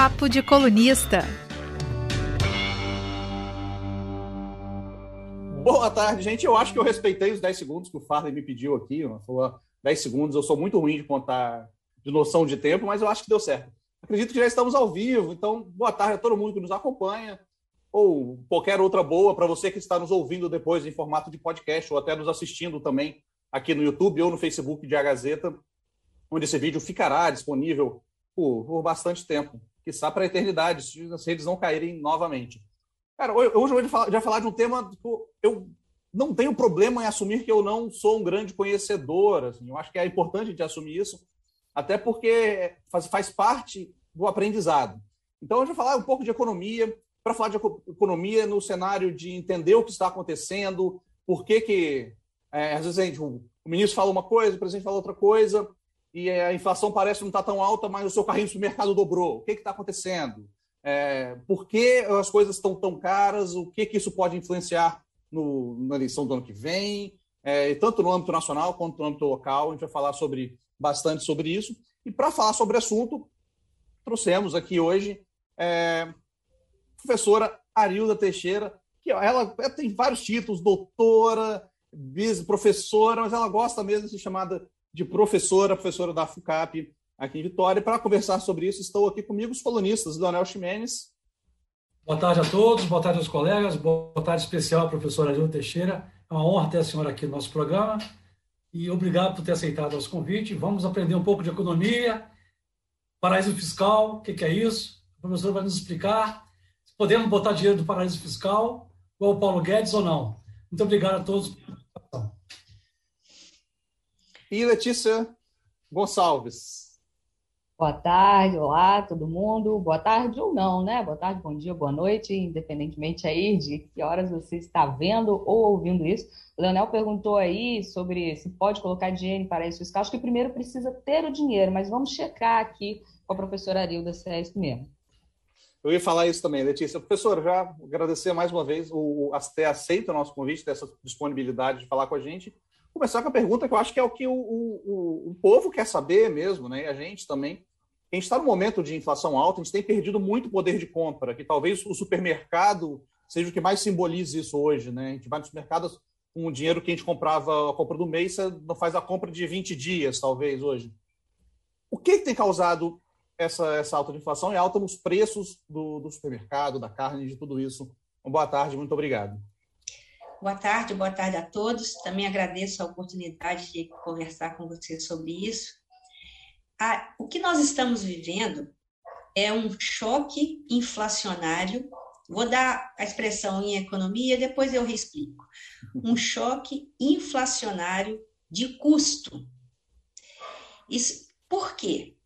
Papo de Colunista. Boa tarde, gente. Eu acho que eu respeitei os 10 segundos que o Farley me pediu aqui. Falou 10 segundos. Eu sou muito ruim de contar de noção de tempo, mas eu acho que deu certo. Acredito que já estamos ao vivo, então boa tarde a todo mundo que nos acompanha, ou qualquer outra boa para você que está nos ouvindo depois em formato de podcast, ou até nos assistindo também aqui no YouTube ou no Facebook de A Gazeta, onde esse vídeo ficará disponível por, por bastante tempo, que está para a eternidade, se as redes não caírem novamente. Cara, hoje eu vou falar, de um tema eu não tenho problema em assumir que eu não sou um grande conhecedor. Assim, eu acho que é importante de assumir isso, até porque faz, faz parte do aprendizado. Então, eu vou falar um pouco de economia, para falar de economia no cenário de entender o que está acontecendo, por que, que é, às vezes gente, o ministro fala uma coisa, o presidente fala outra coisa, e a inflação parece não estar tá tão alta, mas o seu carrinho no supermercado dobrou. O que está acontecendo? É, por que as coisas estão tão caras? O que, que isso pode influenciar no, na eleição do ano que vem? É, tanto no âmbito nacional quanto no âmbito local. A gente vai falar sobre bastante sobre isso. E para falar sobre o assunto, trouxemos aqui hoje é, professora Arilda Teixeira, que ela, ela tem vários títulos, doutora, professora, mas ela gosta mesmo de ser chamada de professora, professora da FUCAP aqui em Vitória. Para conversar sobre isso, estou aqui comigo os colunistas, Leonel Ximenes. Boa tarde a todos, boa tarde aos colegas, boa tarde especial à professora Arilda Teixeira. É uma honra ter a senhora aqui no nosso programa e obrigado por ter aceitado o nosso convite. Vamos aprender um pouco de economia, paraíso fiscal, o que, que é isso? O professor vai nos explicar. Podemos botar dinheiro do paraíso fiscal, igual o Paulo Guedes ou não? Muito obrigado a todos E Letícia Gonçalves. Boa tarde, olá todo mundo. Boa tarde ou não, né? Boa tarde, bom dia, boa noite, independentemente aí de que horas você está vendo ou ouvindo isso. O Leonel perguntou aí sobre se pode colocar dinheiro em paraíso fiscal. Acho que primeiro precisa ter o dinheiro, mas vamos checar aqui com a professora Arilda se é isso mesmo. Eu ia falar isso também, Letícia. Professor, já agradecer mais uma vez o, ter aceito o nosso convite, dessa disponibilidade de falar com a gente. Começar com a pergunta que eu acho que é o que o, o, o povo quer saber mesmo, né? E a gente também. A gente está no momento de inflação alta, a gente tem perdido muito poder de compra, que talvez o supermercado seja o que mais simbolize isso hoje, né? A gente vai no supermercado com o dinheiro que a gente comprava a compra do mês, você não faz a compra de 20 dias, talvez, hoje. O que, que tem causado essa, essa alta de inflação e alta nos preços do, do supermercado, da carne, de tudo isso. Uma boa tarde, muito obrigado. Boa tarde, boa tarde a todos. Também agradeço a oportunidade de conversar com vocês sobre isso. Ah, o que nós estamos vivendo é um choque inflacionário. Vou dar a expressão em economia, depois eu reexplico. Um choque inflacionário de custo. Isso, por quê?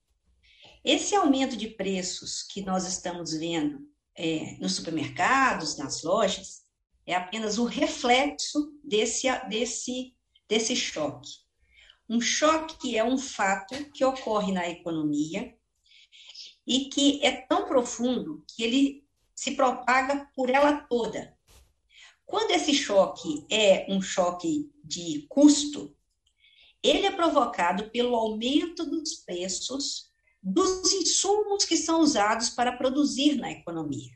Esse aumento de preços que nós estamos vendo é, nos supermercados, nas lojas, é apenas o reflexo desse, desse, desse choque. Um choque é um fato que ocorre na economia e que é tão profundo que ele se propaga por ela toda. Quando esse choque é um choque de custo, ele é provocado pelo aumento dos preços dos insumos que são usados para produzir na economia.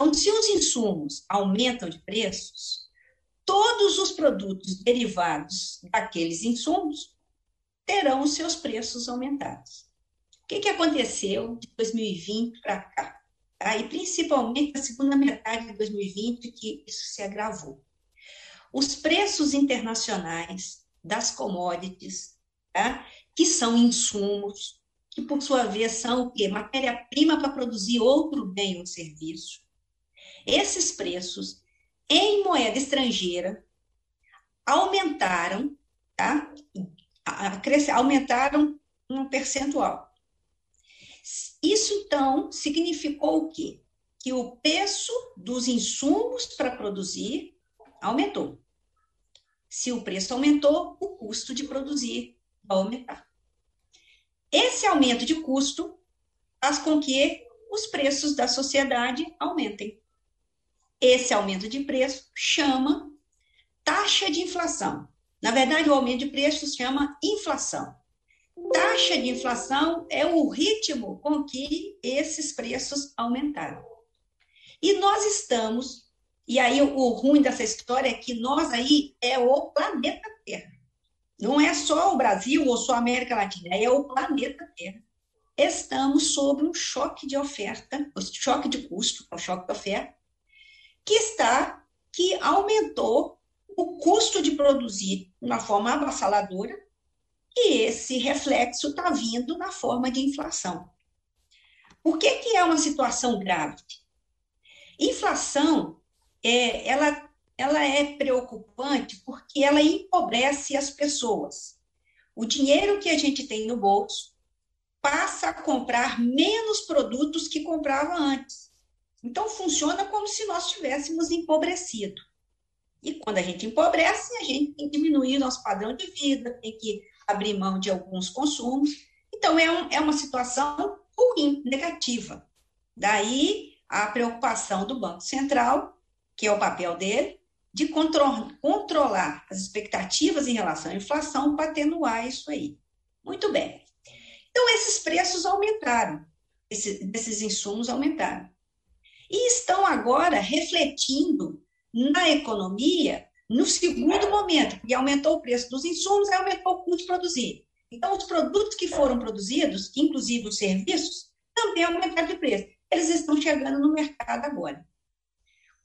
Então, se os insumos aumentam de preços, todos os produtos derivados daqueles insumos terão os seus preços aumentados. O que, que aconteceu de 2020 para cá? Tá? E principalmente na segunda metade de 2020, que isso se agravou. Os preços internacionais das commodities, tá? que são insumos, que por sua vez são o quê? Matéria-prima para produzir outro bem ou serviço. Esses preços em moeda estrangeira aumentaram, tá? aumentaram um percentual. Isso então significou o quê? Que o preço dos insumos para produzir aumentou. Se o preço aumentou, o custo de produzir vai aumentar. Esse aumento de custo faz com que os preços da sociedade aumentem. Esse aumento de preço chama taxa de inflação. Na verdade, o aumento de preços chama inflação. taxa de inflação é o ritmo com que esses preços aumentaram. E nós estamos, e aí o ruim dessa história é que nós aí é o planeta Terra. Não é só o Brasil ou só a América Latina, é o planeta Terra. Estamos sob um choque de oferta, choque de custo, o choque de oferta, que está, que aumentou o custo de produzir de uma forma avassaladora, e esse reflexo está vindo na forma de inflação. Por que, que é uma situação grave? Inflação, é, ela, ela é preocupante porque ela empobrece as pessoas. O dinheiro que a gente tem no bolso passa a comprar menos produtos que comprava antes. Então, funciona como se nós tivéssemos empobrecido. E quando a gente empobrece, a gente tem que diminuir nosso padrão de vida, tem que abrir mão de alguns consumos. Então, é, um, é uma situação ruim, negativa. Daí a preocupação do Banco Central, que é o papel dele, de contro controlar as expectativas em relação à inflação para atenuar isso aí. Muito bem. Então, esses preços aumentaram, esse, esses insumos aumentaram. E estão agora refletindo na economia no segundo momento, porque aumentou o preço dos insumos e aumentou o custo de produzir. Então, os produtos que foram produzidos, inclusive os serviços, também aumentaram de preço eles estão chegando no mercado agora.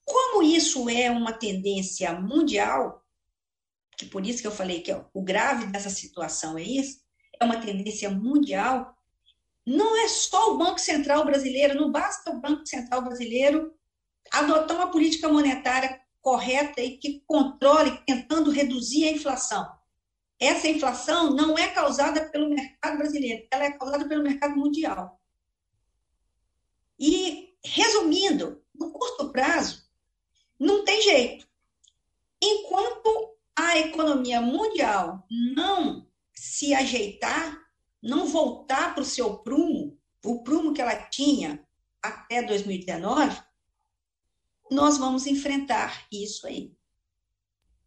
Como isso é uma tendência mundial, que por isso que eu falei que ó, o grave dessa situação é isso, é uma tendência mundial, não é só o Banco Central brasileiro, não basta o Banco Central brasileiro adotar uma política monetária correta e que controle, tentando reduzir a inflação. Essa inflação não é causada pelo mercado brasileiro, ela é causada pelo mercado mundial. E, resumindo, no curto prazo, não tem jeito. Enquanto a economia mundial não se ajeitar, não voltar para o seu prumo, o prumo que ela tinha até 2019, nós vamos enfrentar isso aí.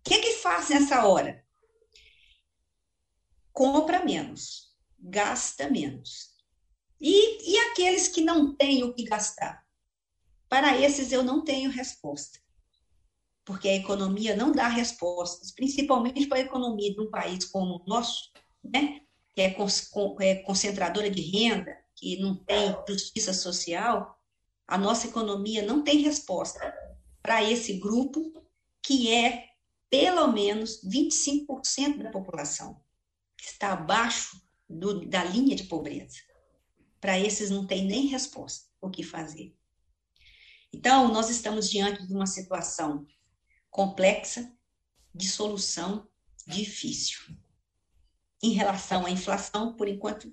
O que, que faz nessa hora? Compra menos, gasta menos. E, e aqueles que não têm o que gastar? Para esses eu não tenho resposta. Porque a economia não dá respostas, principalmente para a economia de um país como o nosso, né? Que é, é concentradora de renda, que não tem justiça social, a nossa economia não tem resposta para esse grupo, que é pelo menos 25% da população, que está abaixo do, da linha de pobreza. Para esses não tem nem resposta o que fazer. Então, nós estamos diante de uma situação complexa, de solução difícil. Em relação à inflação, por enquanto,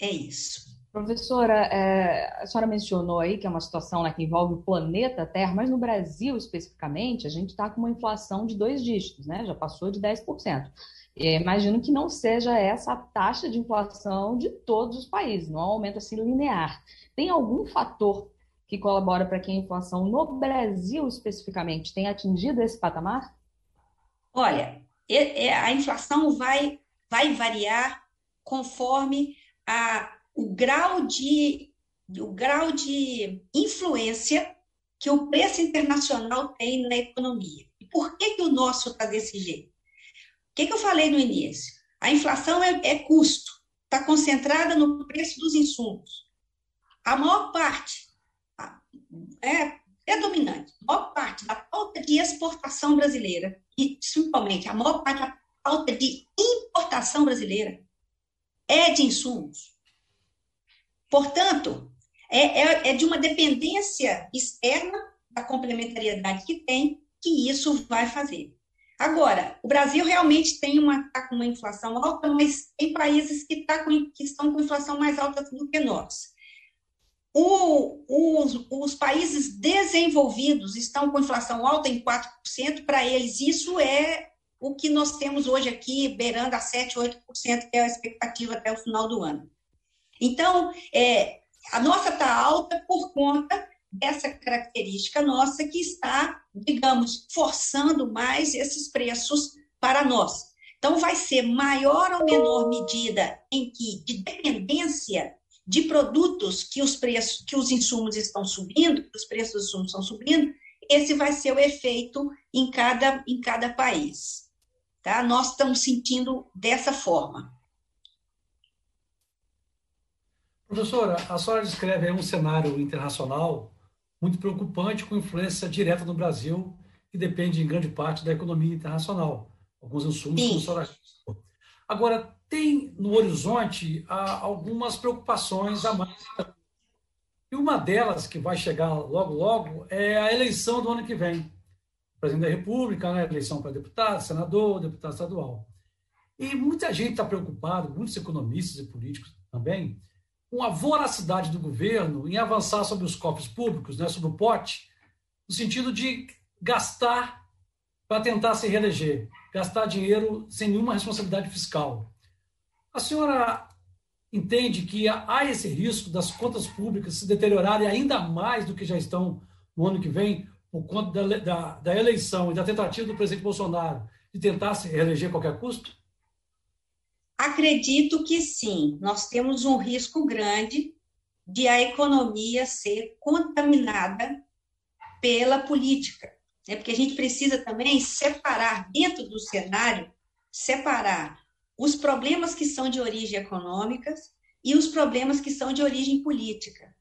é isso. Professora, é, a senhora mencionou aí que é uma situação né, que envolve o planeta Terra, mas no Brasil especificamente, a gente está com uma inflação de dois dígitos, né? Já passou de 10%. É, imagino que não seja essa a taxa de inflação de todos os países, não é um aumento assim linear. Tem algum fator que colabora para que a inflação no Brasil especificamente tenha atingido esse patamar? Olha, a inflação vai, vai variar conforme a, o, grau de, o grau de influência que o preço internacional tem na economia. E por que, que o nosso está desse jeito? O que, que eu falei no início? A inflação é, é custo, está concentrada no preço dos insumos. A maior parte é, é dominante, a maior parte da falta de exportação brasileira, e principalmente a maior parte da falta de importação brasileira, é de insumos. Portanto, é, é, é de uma dependência externa da complementariedade que tem que isso vai fazer. Agora, o Brasil realmente tem uma, tá com uma inflação alta, mas tem países que, tá com, que estão com inflação mais alta do que nós. O, os, os, países desenvolvidos estão com inflação alta em 4%, para eles isso é o que nós temos hoje aqui, beirando a 7%, 8%, que é a expectativa até o final do ano. Então, é, a nossa está alta por conta dessa característica nossa que está, digamos, forçando mais esses preços para nós. Então, vai ser maior ou menor medida em que, de dependência de produtos que os preços, que os insumos estão subindo, que os preços dos insumos estão subindo, esse vai ser o efeito em cada, em cada país. Tá? Nós estamos sentindo dessa forma. Professora, a senhora descreve um cenário internacional muito preocupante com influência direta no Brasil, que depende em grande parte da economia internacional. Alguns insumos, como a senhora Agora, tem no horizonte ah, algumas preocupações a mais. E uma delas, que vai chegar logo, logo, é a eleição do ano que vem. Presidente da República, né? eleição para deputado, senador, deputado estadual. E muita gente está preocupada, muitos economistas e políticos também, com a voracidade do governo em avançar sobre os cofres públicos, né, sobre o pote, no sentido de gastar para tentar se reeleger, gastar dinheiro sem nenhuma responsabilidade fiscal. A senhora entende que há esse risco das contas públicas se deteriorarem ainda mais do que já estão no ano que vem, por conta da, da, da eleição e da tentativa do presidente Bolsonaro de tentar se reeleger a qualquer custo? Acredito que sim. Nós temos um risco grande de a economia ser contaminada pela política. É porque a gente precisa também separar dentro do cenário, separar os problemas que são de origem econômica e os problemas que são de origem política.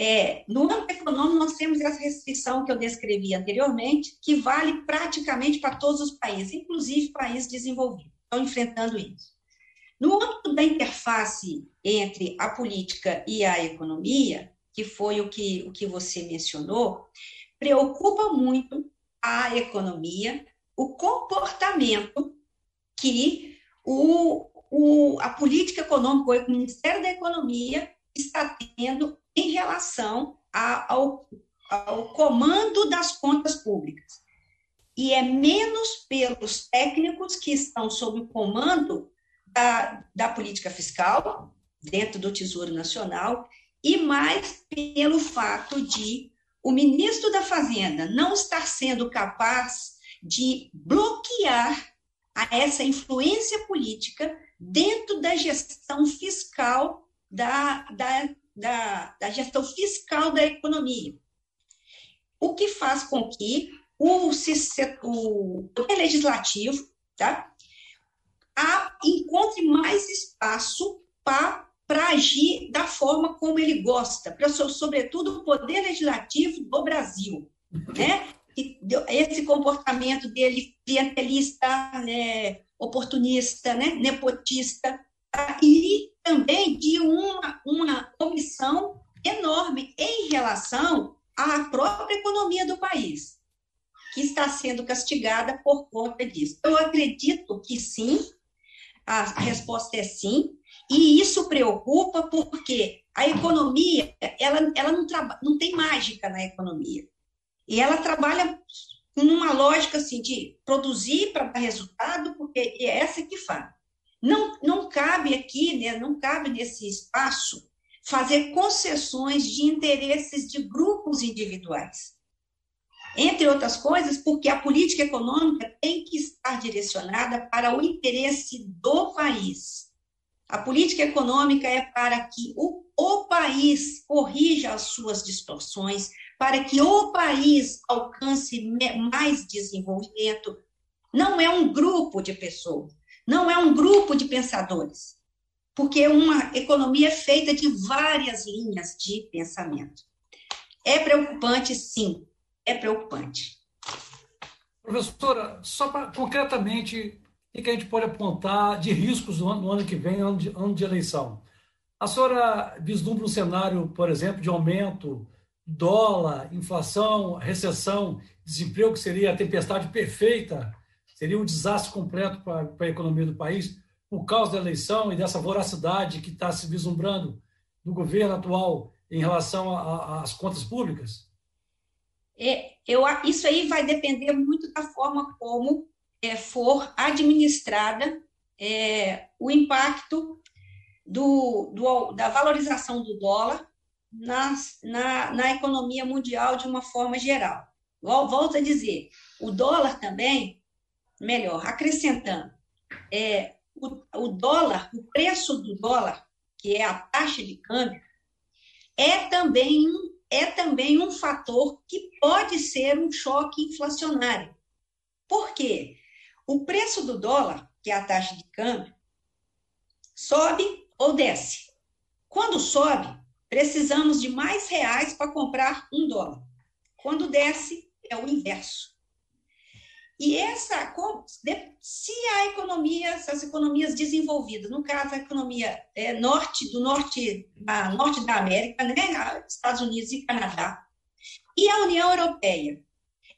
É, no âmbito econômico, nós temos essa restrição que eu descrevi anteriormente, que vale praticamente para todos os países, inclusive países desenvolvidos estão enfrentando isso. No âmbito da interface entre a política e a economia, que foi o que, o que você mencionou, preocupa muito a economia, o comportamento que o, o, a política econômica, o Ministério da Economia está tendo em relação a, ao, ao comando das contas públicas. E é menos pelos técnicos que estão sob o comando da, da política fiscal, dentro do Tesouro Nacional, e mais pelo fato de o ministro da Fazenda não estar sendo capaz de bloquear a essa influência política dentro da gestão fiscal da, da, da, da gestão fiscal da economia. O que faz com que o, o poder legislativo tá, a, encontre mais espaço para agir da forma como ele gosta, para sobretudo o poder legislativo do Brasil, né? Esse comportamento dele clientelista, né, oportunista, né, nepotista, tá? e também de uma, uma omissão enorme em relação à própria economia do país que está sendo castigada por conta disso. Eu acredito que sim, a, resposta é sim, e isso preocupa porque a economia, ela, ela não, não tem mágica na economia. E ela trabalha com uma lógica assim, de produzir para dar resultado, porque é essa que faz. Não, não cabe aqui, né, não cabe nesse espaço fazer concessões de interesses de grupos individuais. Entre outras coisas, porque a política econômica tem que estar direcionada para o interesse do país. A política econômica é para que o, o país corrija as suas distorções, para que o país alcance mais desenvolvimento. Não é um grupo de pessoas, não é um grupo de pensadores, porque uma economia é feita de várias linhas de pensamento. É preocupante, sim, é preocupante. Professora, só para concretamente, o que a gente pode apontar de riscos no ano, no ano que vem, ano de, ano de eleição? A senhora vislumbra um cenário, por exemplo, de aumento dólar, inflação, recessão, desemprego, que seria a tempestade perfeita, seria um desastre completo para, a economia do país, por causa da eleição e dessa voracidade que está se vislumbrando no governo atual em relação às contas públicas? É, eu, isso aí vai depender muito da forma como é, for administrada é, o impacto do, do, da valorização do dólar nas, na, na economia mundial de uma forma geral. Volto a dizer, o dólar também, melhor, acrescentando, é, o, o dólar, o preço do dólar, que é a taxa de câmbio, é também, é também um fator que pode ser um choque inflacionário. Por quê? O preço do dólar, que é a taxa de câmbio, sobe ou desce. Quando sobe, precisamos de mais reais para comprar um dólar. Quando desce, é o inverso. E essa, se a economia, as economias desenvolvidas, no caso a economia é, norte do norte, a norte da América, né, Estados Unidos e Canadá, e a União Europeia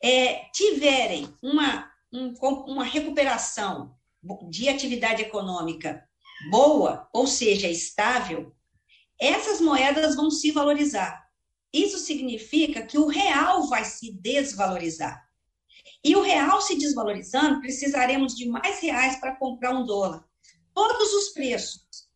é, tiverem uma, um, uma recuperação de atividade econômica boa, ou seja, estável, essas moedas vão se valorizar. Isso significa que o real vai se desvalorizar. E o real se desvalorizando, precisaremos de mais reais para comprar um dólar. Todos os preços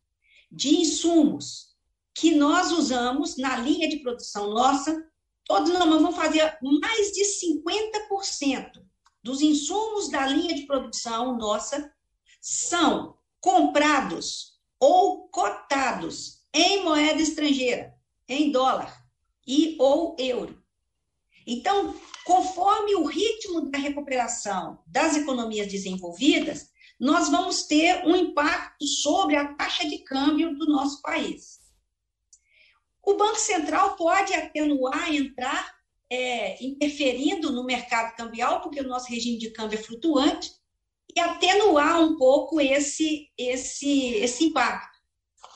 de insumos que nós usamos na linha de produção nossa, todos nós vamos fazer mais de 50% dos insumos da linha de produção nossa são comprados ou cotados em moeda estrangeira, em dólar e ou euro. Então, conforme o ritmo da recuperação das economias desenvolvidas, nós vamos ter um impacto sobre a taxa de câmbio do nosso país. O Banco Central pode atenuar, entrar é, interferindo no mercado cambial, porque o nosso regime de câmbio é flutuante, e atenuar um pouco esse, esse, esse impacto.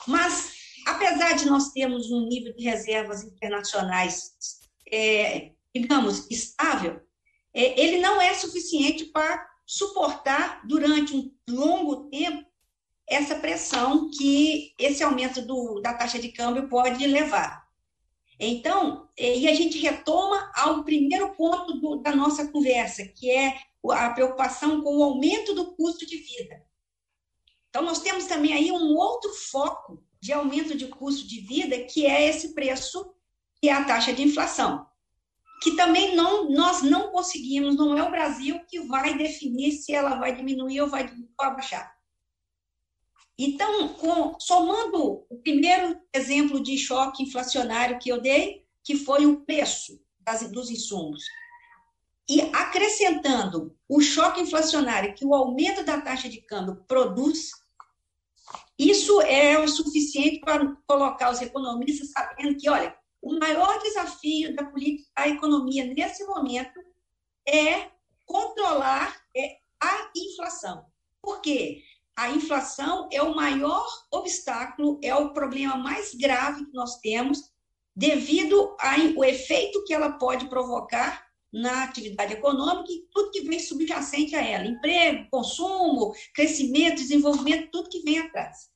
Mas, apesar de nós termos um nível de reservas internacionais é, digamos, estável, é, ele não é suficiente para suportar durante um longo tempo essa pressão que esse aumento do, da taxa de câmbio pode levar. Então, é, e a gente retoma ao primeiro ponto do, da nossa conversa, que é a preocupação com o aumento do custo de vida. Então, nós temos também aí um outro foco de aumento de custo de vida, que é esse preço, que é a taxa de inflação que também não, nós não conseguimos, não é o Brasil que vai definir se ela vai diminuir ou vai, vai baixar. Então, com, somando o primeiro exemplo de choque inflacionário que eu dei, que foi o preço das, dos insumos, e acrescentando o choque inflacionário que o aumento da taxa de câmbio produz, isso é o suficiente para colocar os economistas sabendo que, olha, o maior desafio da política da economia nesse momento é controlar é, a inflação. Por quê? A inflação é o maior obstáculo, é o problema mais grave que nós temos, devido ao efeito que ela pode provocar na atividade econômica e tudo que vem subjacente a ela: emprego, consumo, crescimento, desenvolvimento, tudo que vem atrás.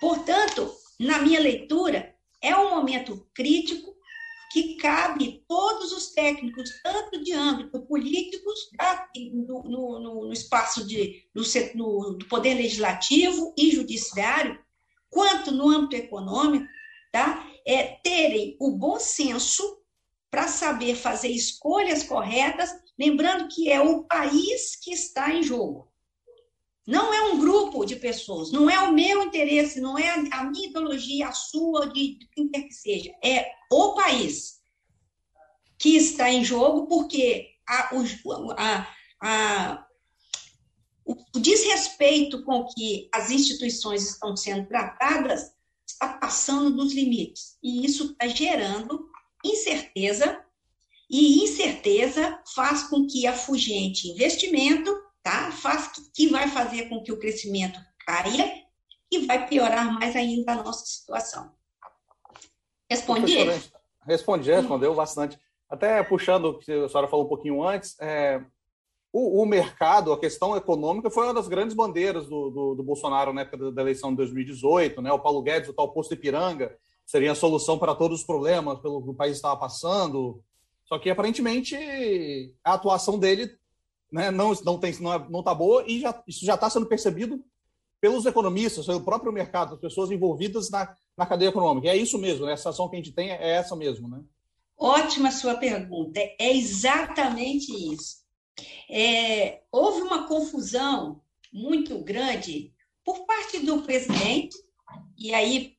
Portanto, na minha leitura, é um momento crítico que cabe todos os técnicos, tanto de âmbito políticos, tá? no, no, no, espaço de, no, do poder legislativo e judiciário, quanto no âmbito econômico, tá? é, terem o bom senso para saber fazer escolhas corretas, lembrando que é o país que está em jogo. Não é um grupo de pessoas, não é o meu interesse, não é a minha ideologia, a sua, de quem quer que seja. É o país que está em jogo, porque a, a, a, o desrespeito com que as instituições estão sendo tratadas está passando dos limites. E isso está gerando incerteza, e incerteza faz com que afugente investimento tá? Faz que vai fazer com que o crescimento caia e vai piorar mais ainda a nossa situação. Respondi? Respondi, respondeu bastante. Até puxando o que a senhora falou um pouquinho antes, é, o, o, mercado, a questão econômica foi uma das grandes bandeiras do, do, do Bolsonaro na época da eleição de 2018, né? O Paulo Guedes, o tal posto Ipiranga, seria a solução para todos os problemas pelo que o país estava passando. Só que aparentemente a atuação dele né, não não tem não, é, não tá boa e já, isso já está sendo percebido pelos economistas, pelo próprio mercado, as pessoas envolvidas na, na cadeia econômica. É isso mesmo, né? a situação que a gente tem é essa mesmo, né? Ótima sua pergunta. É exatamente isso. É, houve uma confusão muito grande por parte do presidente, e aí,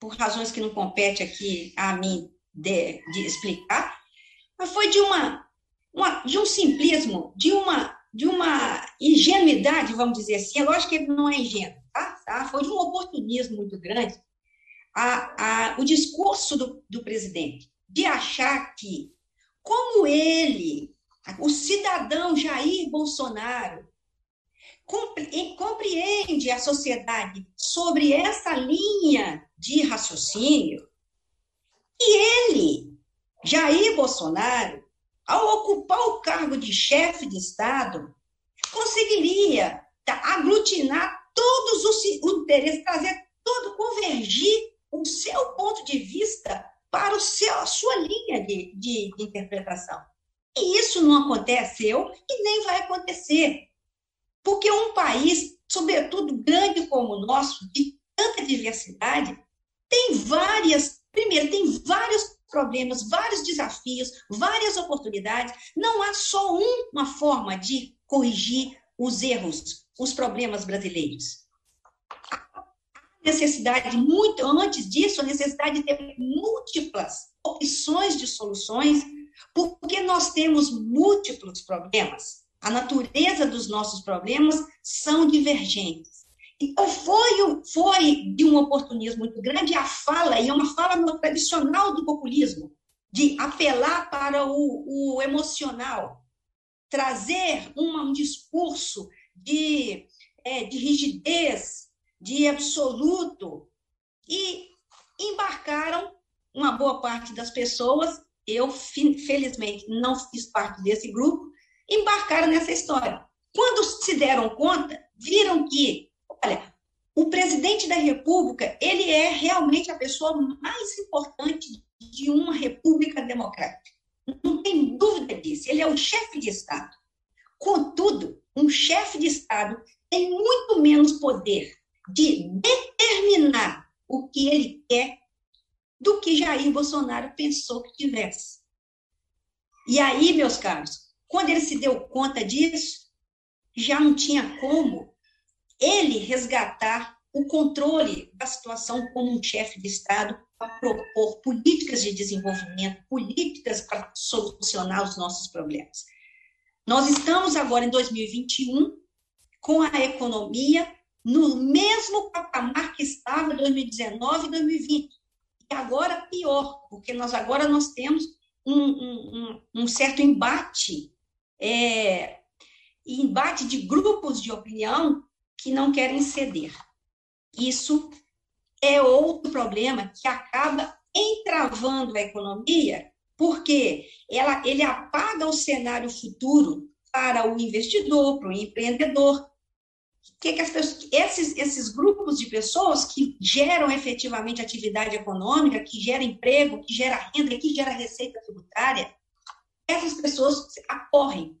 por razões que não compete aqui a mim de, de explicar, mas foi de uma, uma, de um simplismo, de uma, de uma ingenuidade, vamos dizer assim. É lógico que ele não é ingênuo, tá? tá? Foi de um oportunismo muito grande a, a, o discurso do, do presidente de achar que, como ele, o cidadão Jair Bolsonaro, compreende a sociedade sobre essa linha de raciocínio, e ele, Jair Bolsonaro, ao ocupar o cargo de chefe de Estado, conseguiria aglutinar todos os interesses, trazer todo, convergir o seu ponto de vista para o seu, a sua linha de, de, de interpretação. E isso não aconteceu e nem vai acontecer. Porque um país, sobretudo grande como o nosso, de tanta diversidade, tem várias, primeiro, tem vários problemas, vários desafios, várias oportunidades. Não há só uma forma de corrigir os erros, os problemas brasileiros. Necessidade, muito antes disso, a necessidade de ter múltiplas opções de soluções, porque nós temos múltiplos problemas. A natureza dos nossos problemas são divergentes. Então, foi, foi de um oportunismo muito grande a fala, e é uma fala tradicional do populismo, de apelar para o, o emocional, trazer uma, um discurso de, é, de rigidez, de absoluto, e embarcaram uma boa parte das pessoas, eu felizmente não fiz parte desse grupo, embarcaram nessa história. Quando se deram conta, viram que Olha, o presidente da República, ele é realmente a pessoa mais importante de uma república democrática. Não tem dúvida disso. Ele é o chefe de Estado. Contudo, um chefe de Estado tem muito menos poder de determinar o que ele quer do que Jair Bolsonaro pensou que tivesse. E aí, meus caros, quando ele se deu conta disso, já não tinha como ele resgatar o controle da situação como um chefe de Estado para propor políticas de desenvolvimento, políticas para solucionar os nossos problemas. Nós estamos agora em 2021 com a economia no mesmo patamar que estava em 2019 e 2020. E agora pior, porque nós agora nós temos um, um, um certo embate, é, embate de grupos de opinião que não querem ceder. Isso é outro problema que acaba entravando a economia, porque ela, ele apaga o cenário futuro para o investidor, para o empreendedor. Que, que pessoas, esses, esses grupos de pessoas que geram efetivamente atividade econômica, que gera emprego, que gera renda, que gera receita tributária, essas pessoas acorrem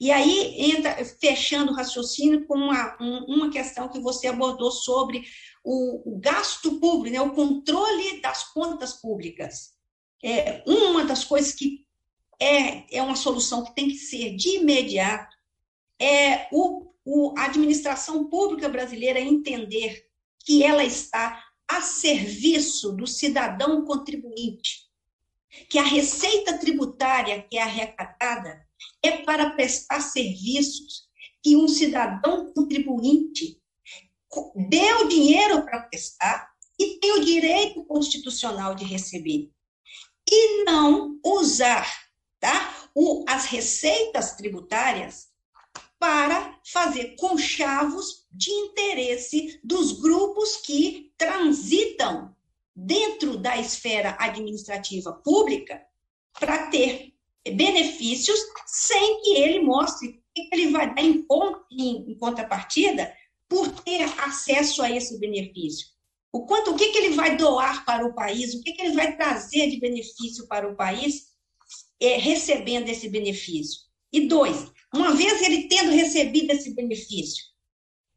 e aí entra, fechando o raciocínio com uma, uma questão que você abordou sobre o, o gasto público, né, o controle das contas públicas. É, uma das coisas que é, é uma solução que tem que ser de imediato é o, o, a administração pública brasileira entender que ela está a serviço do cidadão contribuinte, que a receita tributária que é arrecadada é para prestar serviços que um cidadão contribuinte deu dinheiro para prestar e tem o direito constitucional de receber. E não usar tá, o, as receitas tributárias para fazer conchavos de interesse dos grupos que transitam dentro da esfera administrativa pública para ter benefícios sem que ele mostre o que ele vai dar em, em, em contrapartida por ter acesso a esse benefício. O quanto, o que, que ele vai doar para o país, o que, que ele vai trazer de benefício para o país é, recebendo esse benefício. E dois, uma vez ele tendo recebido esse benefício,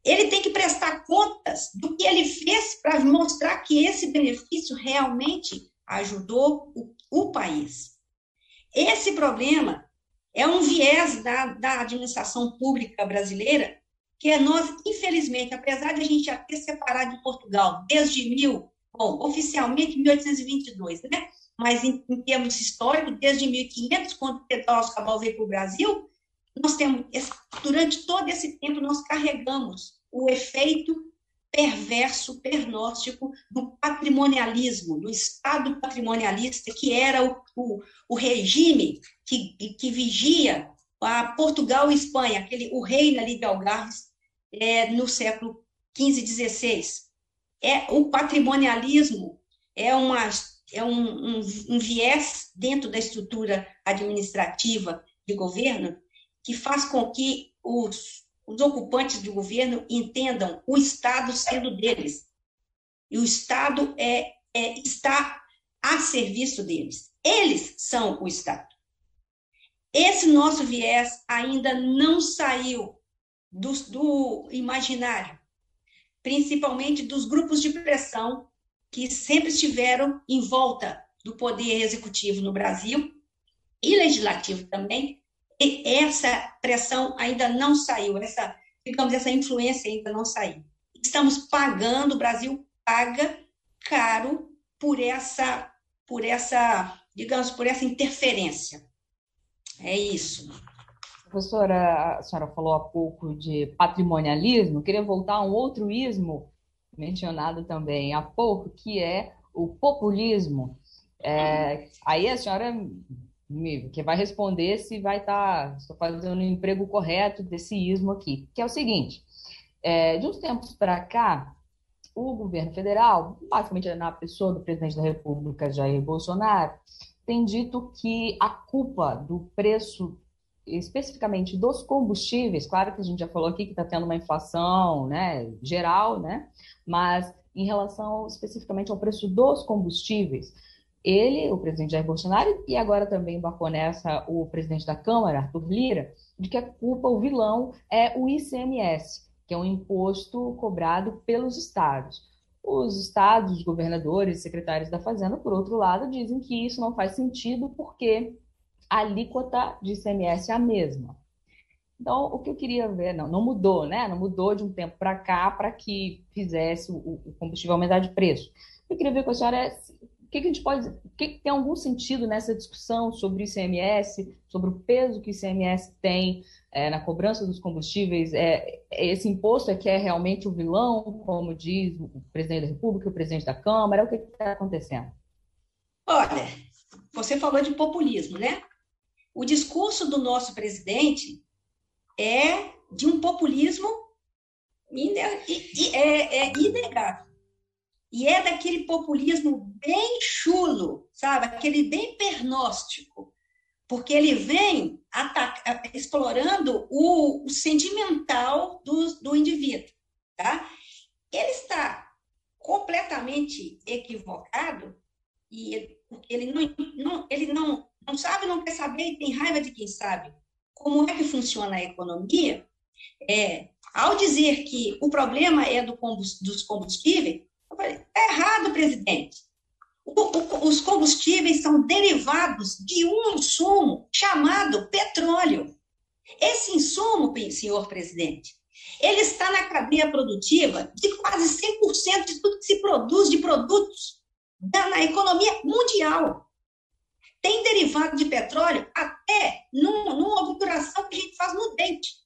ele tem que prestar contas do que ele fez para mostrar que esse benefício realmente ajudou o, o país. Esse problema é um viés da, da administração pública brasileira que nós, infelizmente, apesar de a gente já ter separado de Portugal desde mil, bom, oficialmente 1822, né? Mas em, em termos históricos, desde 1500, quando Pedro Cabral veio para o Brasil, nós temos, durante todo esse tempo, nós carregamos o efeito perverso, pernóstico do patrimonialismo, do Estado patrimonialista, que era o, o, o regime que, que vigia a Portugal e Espanha, aquele, o reino ali de Algarves, é, no século XV e XVI. É, o patrimonialismo é, uma, é um, um, um viés dentro da estrutura administrativa de governo que faz com que os os ocupantes do governo entendam o Estado sendo deles. E o Estado é, é, está a serviço deles. Eles são o Estado. Esse nosso viés ainda não saiu do, do imaginário, principalmente dos grupos de pressão que sempre estiveram em volta do poder executivo no Brasil e legislativo também, e essa pressão ainda não saiu, essa, digamos, essa influência ainda não saiu. Estamos pagando, o Brasil paga caro por essa, por essa, digamos, por essa interferência. É isso. Professora, a senhora falou há pouco de patrimonialismo, queria voltar a um outro ismo mencionado também há pouco, que é o populismo. É, aí a senhora que vai responder se vai estar tá, fazendo o emprego correto desse ismo aqui, que é o seguinte: é, de uns tempos para cá, o governo federal, basicamente na pessoa do presidente da República, Jair Bolsonaro, tem dito que a culpa do preço, especificamente dos combustíveis, claro que a gente já falou aqui que está tendo uma inflação né, geral, né, mas em relação especificamente ao preço dos combustíveis, ele, o presidente Jair Bolsonaro, e agora também embarcou nessa o presidente da Câmara, Arthur Lira, de que a culpa, o vilão, é o ICMS, que é um imposto cobrado pelos estados. Os estados, os governadores, secretários da Fazenda, por outro lado, dizem que isso não faz sentido porque a alíquota de ICMS é a mesma. Então, o que eu queria ver, não, não mudou, né? Não mudou de um tempo para cá para que fizesse o, o combustível aumentar de preço. Eu queria ver com a senhora que, que a gente pode. que, que tem algum sentido nessa discussão sobre o ICMS, sobre o peso que o ICMS tem é, na cobrança dos combustíveis? É, esse imposto é que é realmente o vilão, como diz o presidente da República, o presidente da Câmara? O que está acontecendo? Olha, você falou de populismo, né? O discurso do nosso presidente é de um populismo é, é inegável. E é daquele populismo bem chulo, sabe? Aquele bem pernóstico, porque ele vem ataca, explorando o, o sentimental do, do indivíduo, tá? Ele está completamente equivocado e ele, ele não, não, ele não, não sabe, não quer saber e tem raiva de quem sabe como é que funciona a economia, é, ao dizer que o problema é do combust, dos combustíveis, eu falei, é errado, presidente. O, o, os combustíveis são derivados de um insumo chamado petróleo. Esse insumo, senhor presidente, ele está na cadeia produtiva de quase 100% de tudo que se produz de produtos na economia mundial. Tem derivado de petróleo até numa, numa obturação que a gente faz no dente.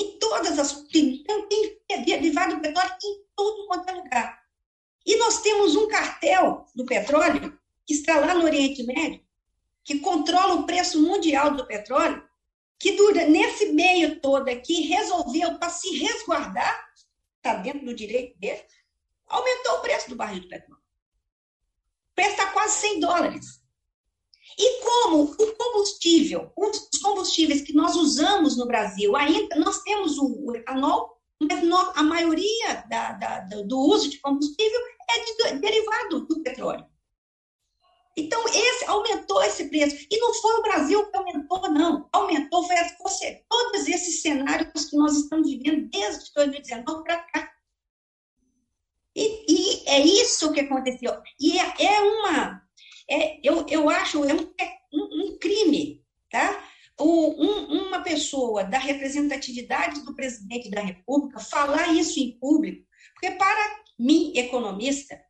Em todas as. Então, tem derivado de petróleo em tudo quanto é lugar. E nós temos um cartel do petróleo, que está lá no Oriente Médio, que controla o preço mundial do petróleo, que dura, nesse meio todo aqui, resolveu, para se resguardar, está dentro do direito dele, aumentou o preço do barril do petróleo. O preço está quase 100 dólares. E como o combustível, os combustíveis que nós usamos no Brasil, ainda nós temos o etanol, mas a maioria da, da, do uso de combustível é de, derivado do petróleo. Então, esse aumentou esse preço. E não foi o Brasil que aumentou, não. Aumentou foi você, todos esses cenários que nós estamos vivendo desde 2019 para cá. E, e, é isso que aconteceu. E é, é uma. É, eu, eu acho é um, é um, um crime, tá? o, um, uma pessoa da representatividade do presidente da República falar isso em público, porque para mim, economista,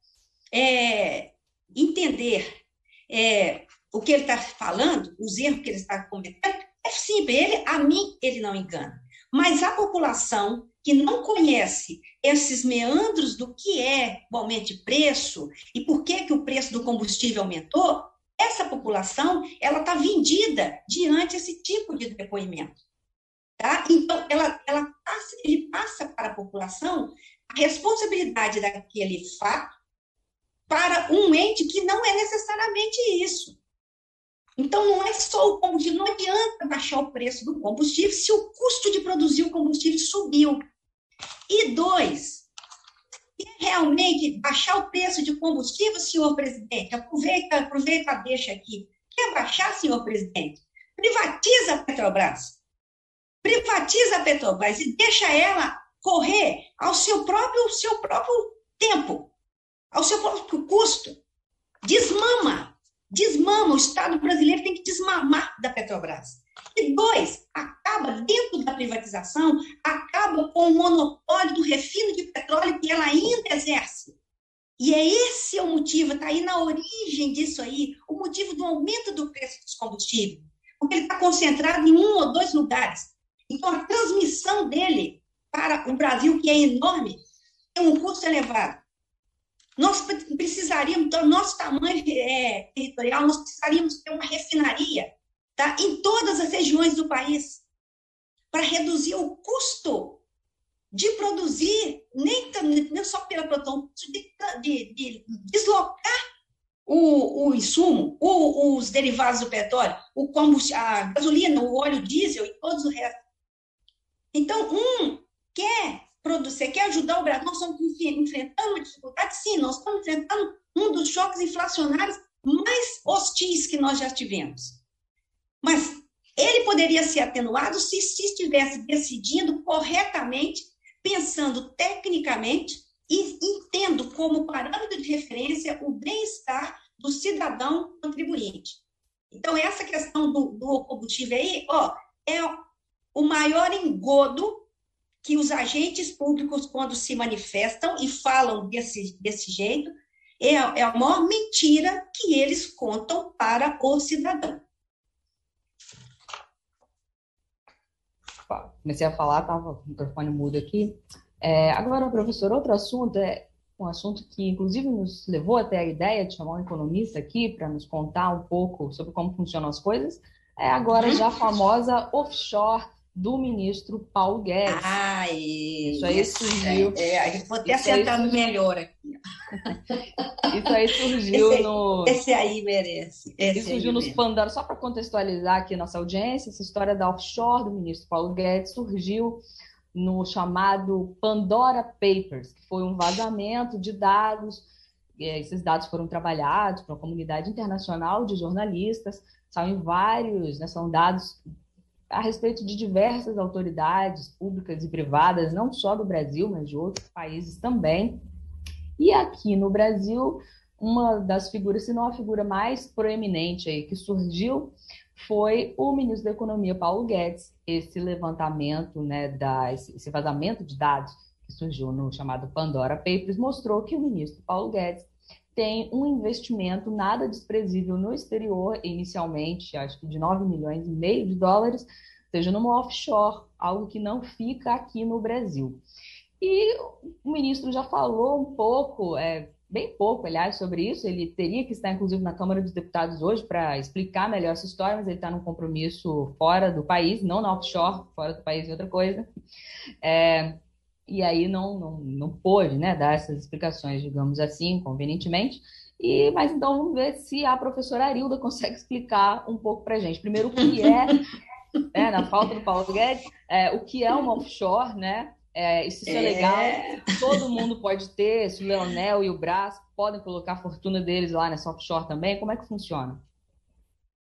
é, entender é, o que ele está falando, os erros que ele está cometendo, é simples, ele, a mim ele não engana. Mas a população que não conhece esses meandros do que é o aumento de preço e por que, que o preço do combustível aumentou, essa população ela está vendida diante esse tipo de depoimento. Tá? Então, ela, ela passa, ele passa para a população a responsabilidade daquele fato para um ente que não é necessariamente isso. Então, não é só o combustível, não adianta baixar o preço do combustível se o custo de produzir o combustível subiu. E dois, realmente baixar o preço de combustível, senhor presidente? Aproveita, aproveita, deixa aqui. Quer baixar, senhor presidente? Privatiza a Petrobras. Privatiza a Petrobras e deixa ela correr ao seu próprio, seu próprio tempo, ao seu próprio custo. Desmama desmama, o Estado brasileiro tem que desmamar da Petrobras. E dois, acaba dentro da privatização, acaba com o monopólio do refino de petróleo que ela ainda exerce. E é esse o motivo, está aí na origem disso aí, o motivo do aumento do preço dos combustíveis. Porque ele está concentrado em um ou dois lugares. Então, a transmissão dele para o Brasil, que é enorme, tem um custo elevado. Nós precisaríamos, então, nosso tamanho é, territorial, nós precisaríamos ter uma refinaria tá, em todas as regiões do país para reduzir o custo de produzir, nem, nem só pela produção, de, de, de deslocar o, o insumo, o, os derivados do petróleo, o combustível, a gasolina, o óleo diesel e todos o resto. Então, um quer produzir, quer ajudar o Brasil, nós estamos enfrentando uma dificuldade, sim, nós estamos enfrentando um dos choques inflacionários mais hostis que nós já tivemos. Mas ele poderia ser atenuado se, se estivesse decidindo corretamente, pensando tecnicamente e entendo como parâmetro de referência o bem-estar do cidadão contribuinte. Então, essa questão do, do combustível aí, ó, é o maior engodo que os agentes públicos, quando se manifestam e falam desse, desse jeito, é, é a maior mentira que eles contam para o cidadão. Comecei a falar, estava o microfone mudo aqui. É, agora, professor, outro assunto é um assunto que, inclusive, nos levou até a ideia de chamar um economista aqui para nos contar um pouco sobre como funcionam as coisas. É agora uhum. já a famosa offshore do ministro Paulo Guedes. Ah, isso aí surgiu. É, é, a gente pode ter acertado surgiu... melhor aqui. isso aí surgiu esse, no. Esse aí merece. Esse isso surgiu nos Pandora. Só para contextualizar aqui nossa audiência, essa história da offshore do ministro Paulo Guedes surgiu no chamado Pandora Papers, que foi um vazamento de dados. Esses dados foram trabalhados para uma comunidade internacional de jornalistas, são em vários, né, são dados a respeito de diversas autoridades públicas e privadas, não só do Brasil, mas de outros países também. E aqui no Brasil, uma das figuras, se não a figura mais proeminente aí que surgiu, foi o ministro da Economia, Paulo Guedes. Esse levantamento, né, da, esse vazamento de dados que surgiu no chamado Pandora Papers, mostrou que o ministro Paulo Guedes tem um investimento nada desprezível no exterior, inicialmente, acho que de 9 milhões e meio de dólares, seja numa offshore, algo que não fica aqui no Brasil. E o ministro já falou um pouco, é, bem pouco, aliás, sobre isso. Ele teria que estar, inclusive, na Câmara dos Deputados hoje para explicar melhor essa história, mas ele está num compromisso fora do país, não na offshore, fora do país é outra coisa. É, e aí não, não, não pôde né, dar essas explicações, digamos assim, convenientemente. E, mas então vamos ver se a professora Arilda consegue explicar um pouco para a gente. Primeiro, o que é, né, na falta do Paulo Guedes, é, o que é uma offshore, né? É, isso é, é legal, todo mundo pode ter, se o Leonel e o Brás podem colocar a fortuna deles lá nessa offshore também, como é que funciona?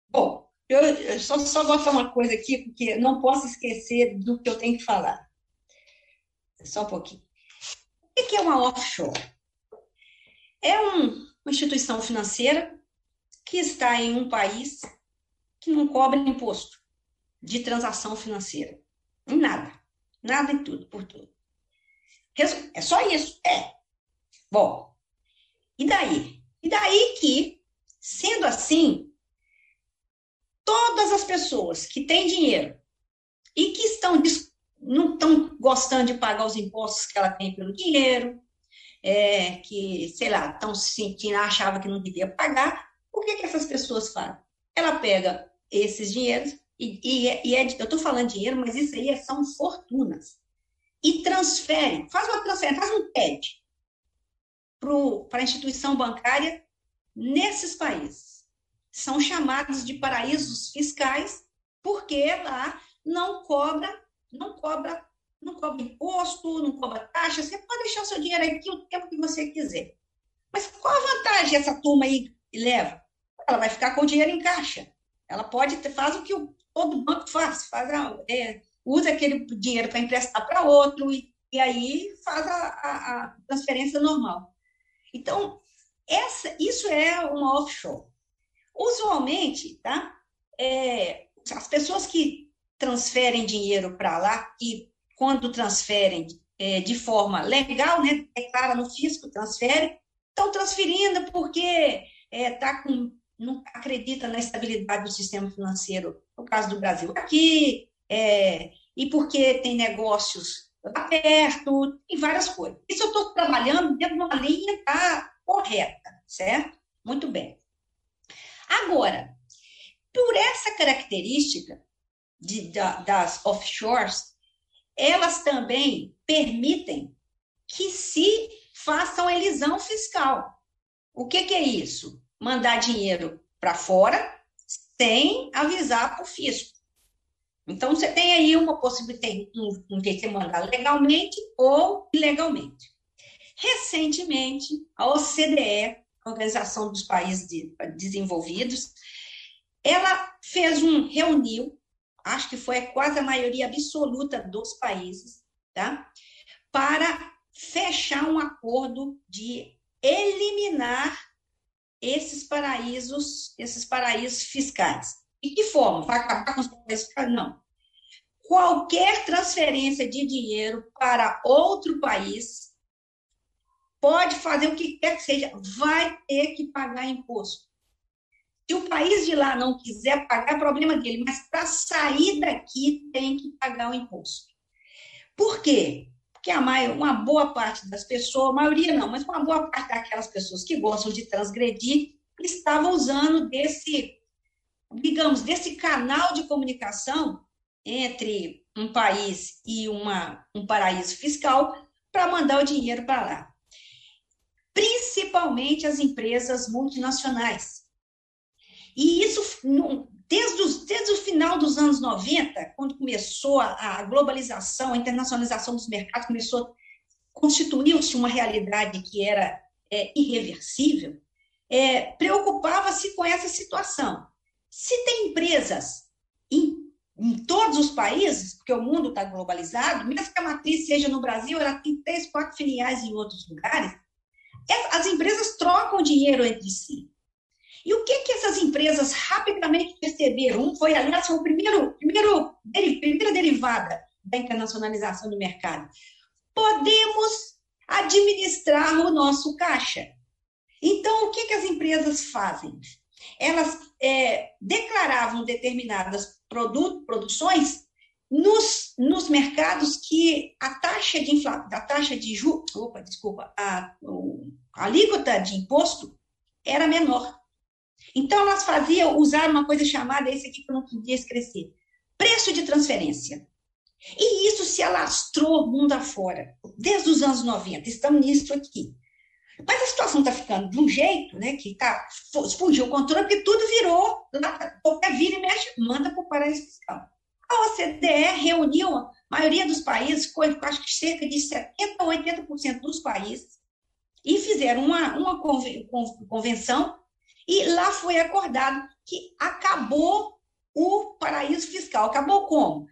Bom, eu, só, só vou falar uma coisa aqui, porque não posso esquecer do que eu tenho que falar. Só um pouquinho. O que é uma offshore? É um, uma instituição financeira que está em um país que não cobra imposto. de transação financeira. Em nada. Nada em tudo, por tudo. É só isso? É. Bom, e daí? E daí que, sendo assim, todas as pessoas que têm dinheiro e que estão não estão gostando de pagar os impostos que ela tem pelo dinheiro, é, que, sei lá, estão se sentindo, achava que não devia pagar, o que, que essas pessoas fazem? Ela pega esses dinheiros, e, e, é, e é, eu estou falando dinheiro, mas isso aí são fortunas, e transfere, faz uma transferência, faz um TED para a instituição bancária nesses países. São chamados de paraísos fiscais, porque lá não cobra, não cobra, não cobra imposto, não cobra taxa, você pode deixar o seu dinheiro aqui o tempo que você quiser. Mas qual a vantagem essa turma aí leva? Ela vai ficar com o dinheiro em caixa. Ela pode faz o que o, todo banco faz, faz a, é, usa aquele dinheiro para emprestar para outro e, e, aí faz a, a, a transferência normal. Então, essa, isso é uma offshore. Usualmente, tá? É, as pessoas que transferem dinheiro para lá, e quando transferem é, de forma legal, né, declara no fisco, transfere, estão transferindo porque é, tá com, não acredita na estabilidade do sistema financeiro, no caso do Brasil aqui, é, e porque tem negócios lá perto, e várias coisas. Isso eu estou trabalhando dentro de uma linha tá, correta, certo? Muito bem. Agora, por essa característica de, da, das offshores, elas também permitem que se façam elisão fiscal. O que, que é isso? Mandar dinheiro para fora sem avisar para o fisco. Então, você tem aí uma possibilidade, de você mandar legalmente ou ilegalmente. Recentemente, a OCDE, Organização dos Países Desenvolvidos, ela fez um, reuniu, acho que foi quase a maioria absoluta dos países, tá? Para fechar um acordo de eliminar esses paraísos, esses paraísos fiscais. E que forma? Vai acabar com os paraísos fiscais? Não. Qualquer transferência de dinheiro para outro país pode fazer o que quer que seja, vai ter que pagar imposto. Se o país de lá não quiser pagar, é problema dele, mas para sair daqui tem que pagar o imposto. Por quê? Porque a maior, uma boa parte das pessoas, a maioria não, mas uma boa parte daquelas pessoas que gostam de transgredir, estavam usando desse, digamos, desse canal de comunicação entre um país e uma, um paraíso fiscal para mandar o dinheiro para lá. Principalmente as empresas multinacionais. E isso, desde, os, desde o final dos anos 90, quando começou a, a globalização, a internacionalização dos mercados, começou, constituiu-se uma realidade que era é, irreversível, é, preocupava-se com essa situação. Se tem empresas em, em, todos os países, porque o mundo está globalizado, mesmo que a matriz seja no Brasil, ela tem três, quatro filiais em outros lugares, é, as empresas trocam dinheiro entre si. E o que, que essas empresas rapidamente perceberam? Foi, aliás, foi o primeiro, primeiro, primeira derivada da internacionalização do mercado. Podemos administrar o nosso caixa. Então, o que, que as empresas fazem? Elas é, declaravam determinadas produtos, produções nos, nos mercados que a taxa de inflação, a taxa de juros, opa, desculpa, a, a alíquota de imposto era menor. Então, elas faziam, usar uma coisa chamada, esse aqui que eu não podia esquecer, preço de transferência. E isso se alastrou mundo afora, desde os anos 90, estamos nisso aqui. Mas a situação está ficando de um jeito, né, que tá, fugiu o controle, porque tudo virou, qualquer vira e mexe, manda para o paraíso fiscal. A OCDE reuniu a maioria dos países, acho que cerca de 70% a 80% dos países, e fizeram uma, uma convenção e lá foi acordado que acabou o paraíso fiscal. Acabou como?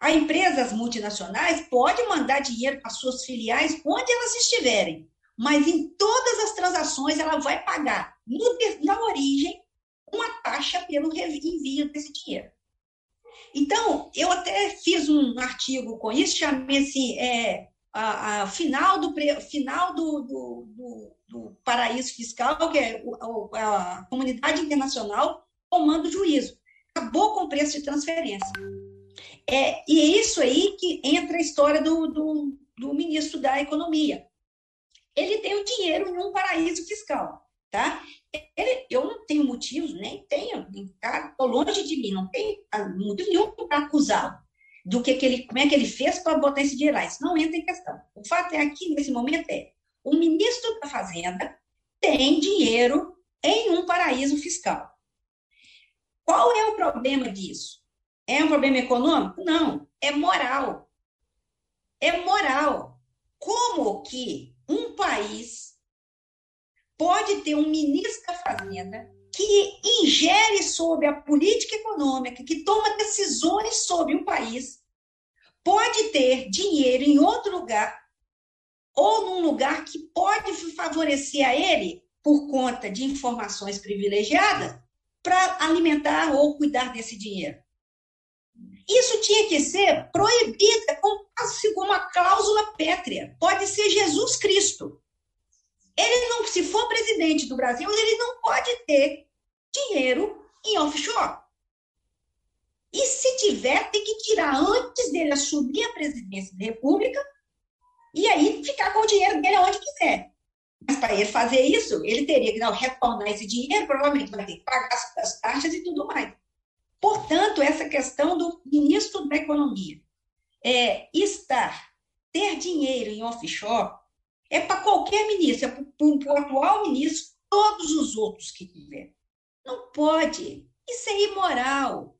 As empresas multinacionais podem mandar dinheiro para suas filiais onde elas estiverem, mas em todas as transações ela vai pagar no, na origem uma taxa pelo envio desse dinheiro. Então, eu até fiz um artigo com isso, chamei assim, é, a, a final, do, final do, do, do, do paraíso fiscal, que é a comunidade internacional tomando juízo. Acabou com o preço de transferência. É, e é isso aí que entra a história do, do, do ministro da Economia. Ele tem o dinheiro em um paraíso fiscal, tá? Ele, eu não tenho motivos, nem tenho, estou longe de mim, não tenho motivo nenhum para acusá-lo do que, que ele, como é que ele fez para botar esse dinheiro lá. Isso não entra em questão. O fato é aqui, nesse momento, é o ministro da Fazenda tem dinheiro em um paraíso fiscal. Qual é o problema disso? É um problema econômico? Não, é moral. É moral. Como que um país pode ter um ministro da Fazenda que ingere sobre a política econômica, que toma decisões sobre um país, pode ter dinheiro em outro lugar ou num lugar que pode favorecer a ele por conta de informações privilegiadas para alimentar ou cuidar desse dinheiro. Isso tinha que ser proibido com uma cláusula pétrea. Pode ser Jesus Cristo. Ele não, se for presidente do Brasil, ele não pode ter dinheiro em offshore. E se tiver, tem que tirar antes dele assumir a presidência da República e aí ficar com o dinheiro dele onde quiser. Mas para ele fazer isso, ele teria que não, retornar esse dinheiro, provavelmente vai ter que pagar as taxas e tudo mais. Portanto, essa questão do ministro da Economia é, estar, ter dinheiro em offshore, é para qualquer ministro, é para o atual ministro, todos os outros que tiver. Não pode. Isso é imoral.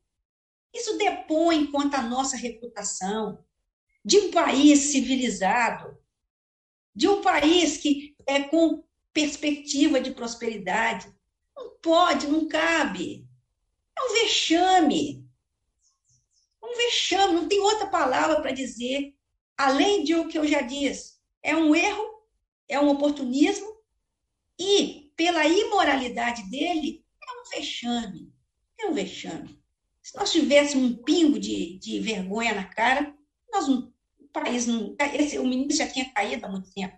Isso depõe quanto à nossa reputação de um país civilizado, de um país que é com perspectiva de prosperidade. Não pode, não cabe. É um vexame. Um vexame, não tem outra palavra para dizer, além de o que eu já disse. É um erro, é um oportunismo e, pela imoralidade dele, é um vexame. É um vexame. Se nós tivéssemos um pingo de, de vergonha na cara, nós o país não. Esse, o ministro já tinha caído há muito tempo.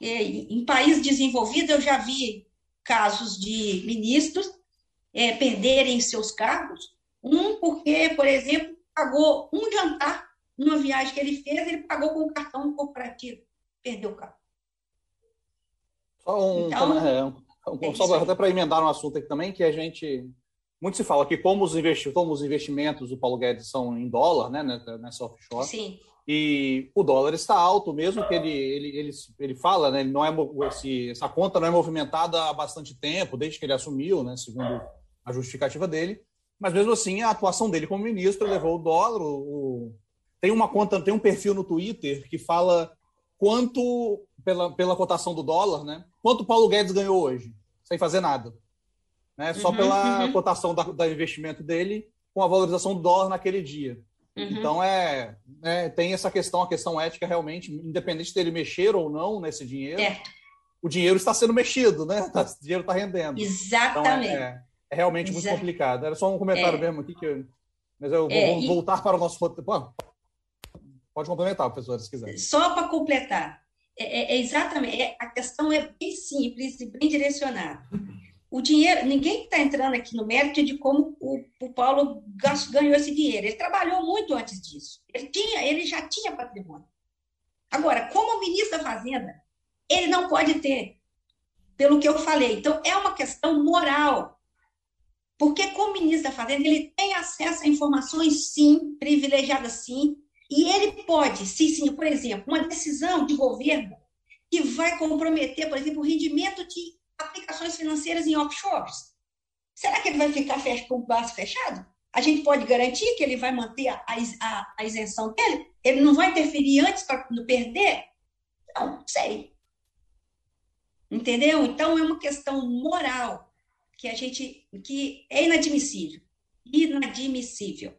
Em país desenvolvido, eu já vi casos de ministros é, perderem seus cargos. Um, porque, por exemplo, pagou um jantar numa viagem que ele fez, ele pagou com o cartão corporativo, perdeu o carro. Só um, então, é, um, é só até para emendar um assunto aqui também, que a gente muito se fala que como os, investi como os investimentos do Paulo Guedes são em dólar, né, nessa offshore, Sim. e o dólar está alto, mesmo que ele, ele, ele, ele fala, né, ele não é, esse, essa conta não é movimentada há bastante tempo, desde que ele assumiu, né, segundo a justificativa dele, mas mesmo assim a atuação dele como ministro levou o dólar. O, o, tem uma conta, tem um perfil no Twitter que fala quanto pela, pela cotação do dólar, né? Quanto o Paulo Guedes ganhou hoje, sem fazer nada né? Só uhum, pela uhum. cotação da, da, investimento dele com a valorização do dólar naquele dia. Uhum. Então é, é, tem essa questão, a questão ética realmente, independente dele mexer ou não nesse dinheiro, é. o dinheiro está sendo mexido, né? Tá, o dinheiro está rendendo. Exatamente. Então, é, é, realmente muito complicado. Era só um comentário é. mesmo aqui que eu, mas eu vou é, voltar para o nosso Bom, pode complementar, professor, se quiser. Só para completar, é, exatamente, a questão é bem simples e bem direcionada o dinheiro, ninguém está entrando aqui no mérito de como o, o Paulo ganhou esse dinheiro. Ele trabalhou muito antes disso. Ele, tinha, ele já tinha patrimônio. Agora, como ministro da Fazenda, ele não pode ter, pelo que eu falei. Então, é uma questão moral. Porque, como ministro da Fazenda, ele tem acesso a informações, sim, privilegiadas, sim, e ele pode, sim, sim, por exemplo, uma decisão de governo que vai comprometer, por exemplo, o rendimento de aplicações financeiras em offshores. Será que ele vai ficar com o braço fechado? A gente pode garantir que ele vai manter a, a, a isenção dele? Ele não vai interferir antes para não perder? Não, sei. Entendeu? Então é uma questão moral que a gente que é inadmissível. Inadmissível.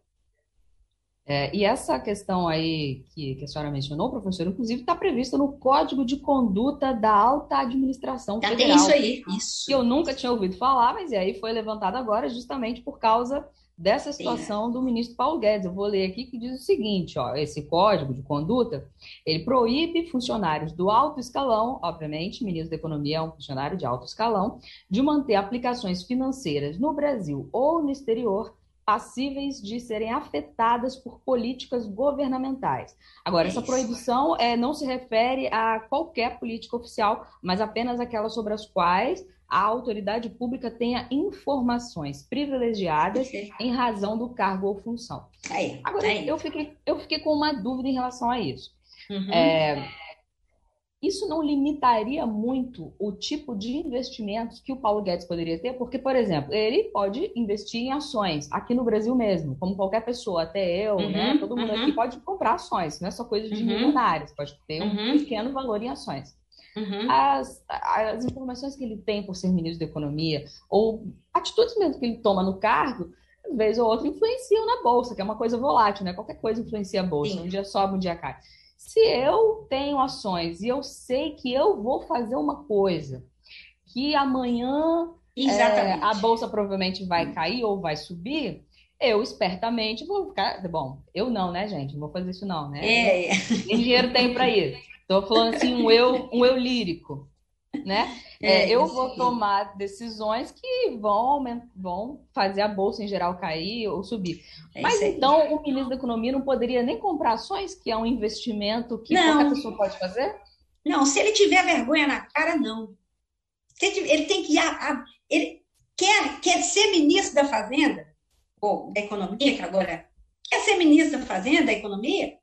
É, e essa questão aí que, que, a senhora mencionou, professor, inclusive está prevista no Código de Conduta da Alta Administração Federal. Tem isso aí, isso. Que eu nunca tinha ouvido falar, mas aí foi levantado agora justamente por causa dessa situação do ministro Paulo Guedes. Eu vou ler aqui que diz o seguinte, ó, esse código de conduta, ele proíbe funcionários do alto escalão, obviamente, ministro da Economia é um funcionário de alto escalão, de manter aplicações financeiras no Brasil ou no exterior passíveis de serem afetadas por políticas governamentais. Agora, essa proibição é, não se refere a qualquer política oficial, mas apenas aquelas sobre as quais a autoridade pública tenha informações privilegiadas em razão do cargo ou função. Agora, aí. Eu, fiquei, eu fiquei com uma dúvida em relação a isso. Uhum. É, isso não limitaria muito o tipo de investimentos que o Paulo Guedes poderia ter? Porque, por exemplo, ele pode investir em ações aqui no Brasil mesmo, como qualquer pessoa, até eu, uhum, né? Todo mundo uhum. aqui pode comprar ações, não é só coisa de uhum. milionários, pode ter um uhum. pequeno valor em ações. Uhum. As, as informações que ele tem por ser ministro da Economia, ou atitudes mesmo que ele toma no cargo, vezes ou outra influenciam na bolsa, que é uma coisa volátil, né? Qualquer coisa influencia a bolsa. Sim. Um dia sobe, um dia cai. Se eu tenho ações e eu sei que eu vou fazer uma coisa que amanhã é, a bolsa provavelmente vai cair ou vai subir, eu espertamente vou ficar. Bom, eu não, né, gente? Não vou fazer isso, não, né? É. Nem dinheiro tem para isso. Estou falando assim, um eu, um eu lírico, né? É, é, eu vou tomar decisões que vão, vão fazer a bolsa em geral cair ou subir. É Mas então o ministro da Economia não poderia nem comprar ações, que é um investimento que não. qualquer pessoa pode fazer? Não, se ele tiver vergonha na cara, não. Ele tem que. Ele quer, quer ser ministro da Fazenda, ou da Economia, que agora quer ser ministro da Fazenda, da Economia,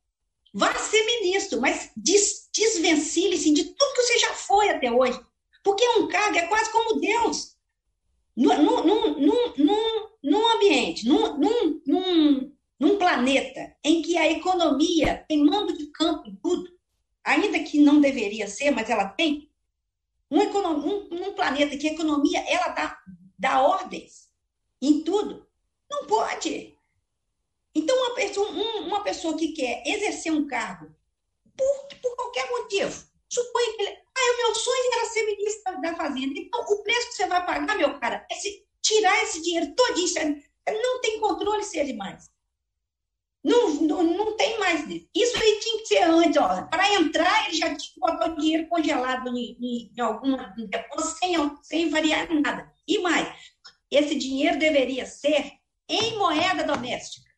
Vá ser ministro, mas des, desvencilhe-se de tudo que você já foi até hoje. Porque um cargo é quase como Deus. Num, num, num, num ambiente, num, num, num, num planeta em que a economia tem mando de campo em tudo, ainda que não deveria ser, mas ela tem, um, um, um planeta que a economia ela dá, dá ordens em tudo, não pode. Então, uma pessoa, uma pessoa que quer exercer um cargo por, por qualquer motivo, suponha que ele. Ah, o meu sonho era ser ministro da Fazenda. Então, o preço que você vai pagar, meu cara, é tirar esse dinheiro todinho. Não tem controle se ele mais. Não, não, não tem mais. Isso aí tinha que ser antes, ó. Para entrar, ele já tinha que botar o dinheiro congelado em, em, em alguma depósito sem, sem variar nada. E mais, esse dinheiro deveria ser em moeda doméstica.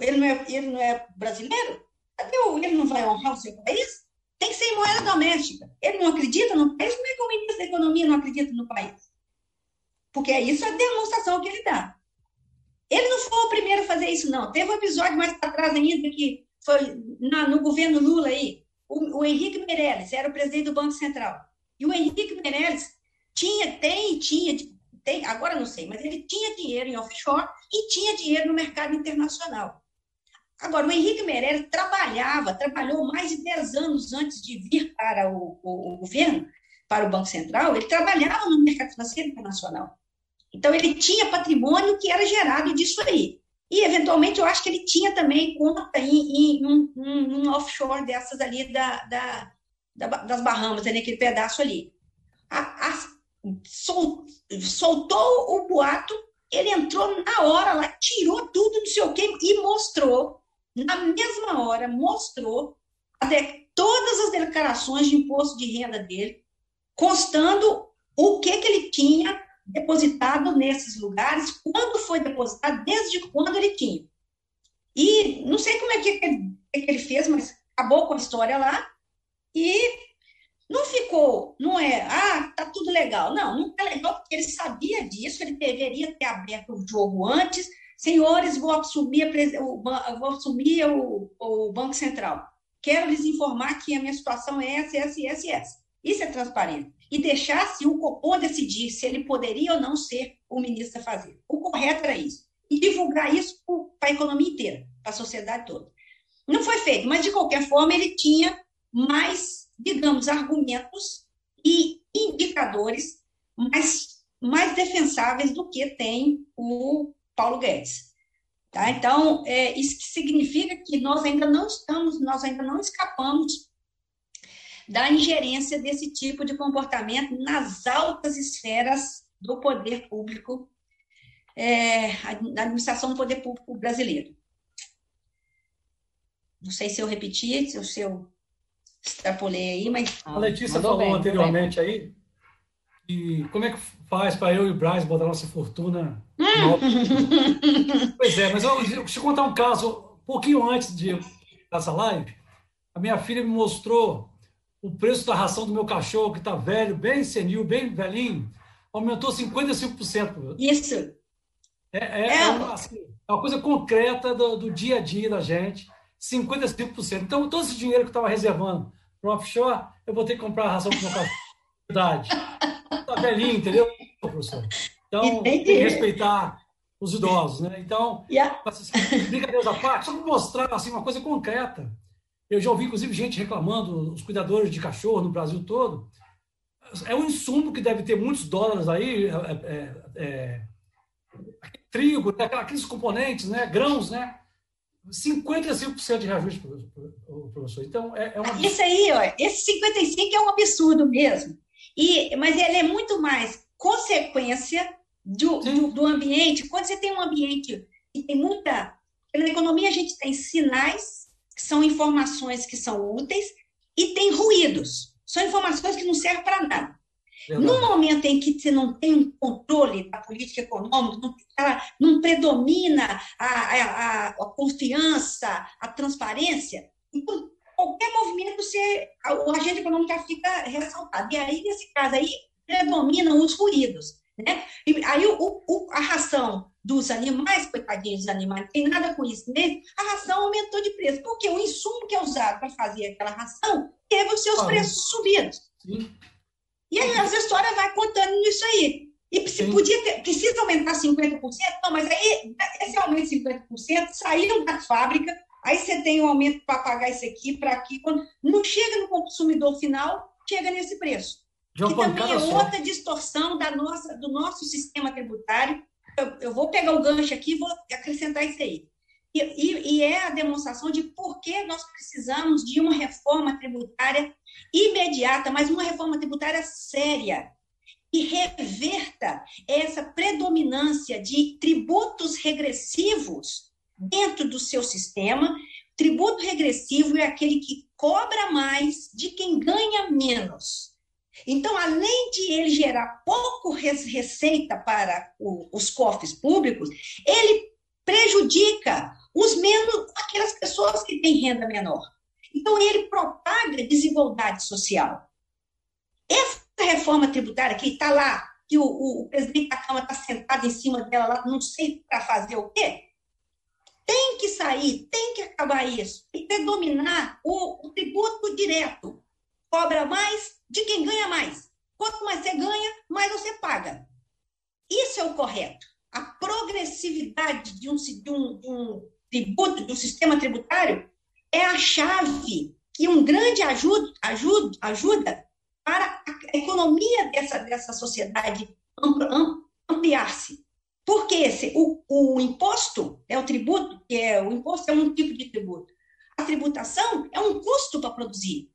Ele não é, ele não é brasileiro? Ele não vai honrar o seu país? Tem que ser em moeda doméstica. Ele não acredita no país? Como é que o ministro da Economia não acredita no país? Porque é isso a demonstração que ele dá. Ele não foi o primeiro a fazer isso, não. Teve um episódio mais para trás ainda que foi na, no governo Lula aí. O, o Henrique Meirelles era o presidente do Banco Central. E o Henrique Meirelles tinha, tem, tinha, tem, agora não sei, mas ele tinha dinheiro em offshore e tinha dinheiro no mercado internacional. Agora, o Henrique Meirelles trabalhava, trabalhou mais de 10 anos antes de vir para o, o, o governo, para o Banco Central, ele trabalhava no mercado financeiro internacional. Então, ele tinha patrimônio que era gerado disso aí. E, eventualmente, eu acho que ele tinha também conta em, em um, um, um, offshore dessas ali da, da, da das Bahamas, naquele pedaço ali. A, a, sol, soltou o boato, ele entrou na hora lá, tirou tudo, não sei o quê, e mostrou na mesma hora, mostrou até todas as declarações de imposto de renda dele, constando o que, que ele tinha depositado nesses lugares, quando foi depositado, desde quando ele tinha. E não sei como é que ele, que ele fez, mas acabou com a história lá e não ficou, não é, ah, tá tudo legal. Não, não tá legal porque ele sabia disso, ele deveria ter aberto o jogo antes, Senhores, vou assumir, vou assumir o, o Banco Central. Quero lhes informar que a minha situação é essa, essa essa essa. Isso é transparente. E deixasse o Copom decidir se ele poderia ou não ser o ministro a fazer. O correto era isso. E divulgar isso para a economia inteira, para a sociedade toda. Não foi feito, mas de qualquer forma ele tinha mais, digamos, argumentos e indicadores mais, mais defensáveis do que tem o Paulo Guedes. Tá? Então, é, isso significa que nós ainda não estamos, nós ainda não escapamos da ingerência desse tipo de comportamento nas altas esferas do poder público é, a administração do poder público brasileiro. Não sei se eu repeti, se eu extrapolei aí, mas. A Letícia falou bem, anteriormente aí. E como é que faz para eu e o Braz botar nossa fortuna? pois é, mas eu, eu contar um caso. Um pouquinho antes de dessa live, a minha filha me mostrou o preço da ração do meu cachorro, que está velho, bem senil, bem velhinho, aumentou 55%. Isso. É, é, é. é uma, assim, é uma coisa concreta do, do dia a dia da gente. 55%. Então, todo esse dinheiro que eu estava reservando para o offshore, eu vou ter que comprar a ração para o meu cachorro. Está velhinho, entendeu, professor? Então, Entendi. tem que respeitar os idosos, né? Então, yeah. Assim, brincadeiras à parte, só para mostrar assim, uma coisa concreta. Eu já ouvi, inclusive, gente reclamando, os cuidadores de cachorro no Brasil todo. É um insumo que deve ter muitos dólares aí, é, é, é, trigo, né? aqueles componentes, né? grãos, né? 55% de reajuste, professor. Então, é, é uma... Isso aí, ó, esse 55% é um absurdo mesmo. E, mas ele é muito mais consequência do, do, do, ambiente. Quando você tem um ambiente que tem muita. Na economia, a gente tem sinais, que são informações que são úteis, e tem ruídos. São informações que não servem para nada. Verdade. No momento em que você não tem um controle da política econômica, não, ela não predomina a, a, a, confiança, a transparência, então, qualquer movimento, você, o agente econômico já fica ressaltado. E aí, nesse caso aí, predominam os ruídos. Né? E aí, o, o, a ração dos animais, coitadinhos dos animais, não tem nada com isso mesmo, a ração aumentou de preço, porque o insumo que é usado para fazer aquela ração teve os seus ah, preços subidos. Sim. E aí as histórias vai contando isso aí. E se podia ter, precisa aumentar 50%? Não, mas aí esse aumento de 50% saíram da fábrica, aí você tem um aumento para pagar isso aqui, para aqui. Quando não chega no consumidor final, chega nesse preço. que também é outra distorção da nossa, do nosso sistema tributário. Eu, eu vou pegar o gancho aqui e vou acrescentar isso aí. E, e, e, é a demonstração de por que nós precisamos de uma reforma tributária imediata, mas uma reforma tributária séria, que reverta essa predominância de tributos regressivos dentro do seu sistema. Tributo regressivo é aquele que cobra mais de quem ganha menos. Então, além de ele gerar pouco receita para os cofres públicos, ele prejudica os menos aquelas pessoas que têm renda menor. Então, ele propaga desigualdade social. Essa reforma tributária que está lá, que o, o, presidente da Câmara está sentado em cima dela lá, não sei para fazer o quê, tem que sair, tem que acabar isso, e predominar o, o tributo direto. Cobra mais de quem ganha mais. Quanto mais você ganha, mais você paga. Isso é o correto. A progressividade de um, de um, de um tributo, de um sistema tributário, é a chave que um grande ajuda, ajuda, ajuda para a economia dessa, dessa sociedade ampliar-se. Porque esse, o, o imposto é o tributo, que é o imposto é um tipo de tributo. A tributação é um custo para produzir.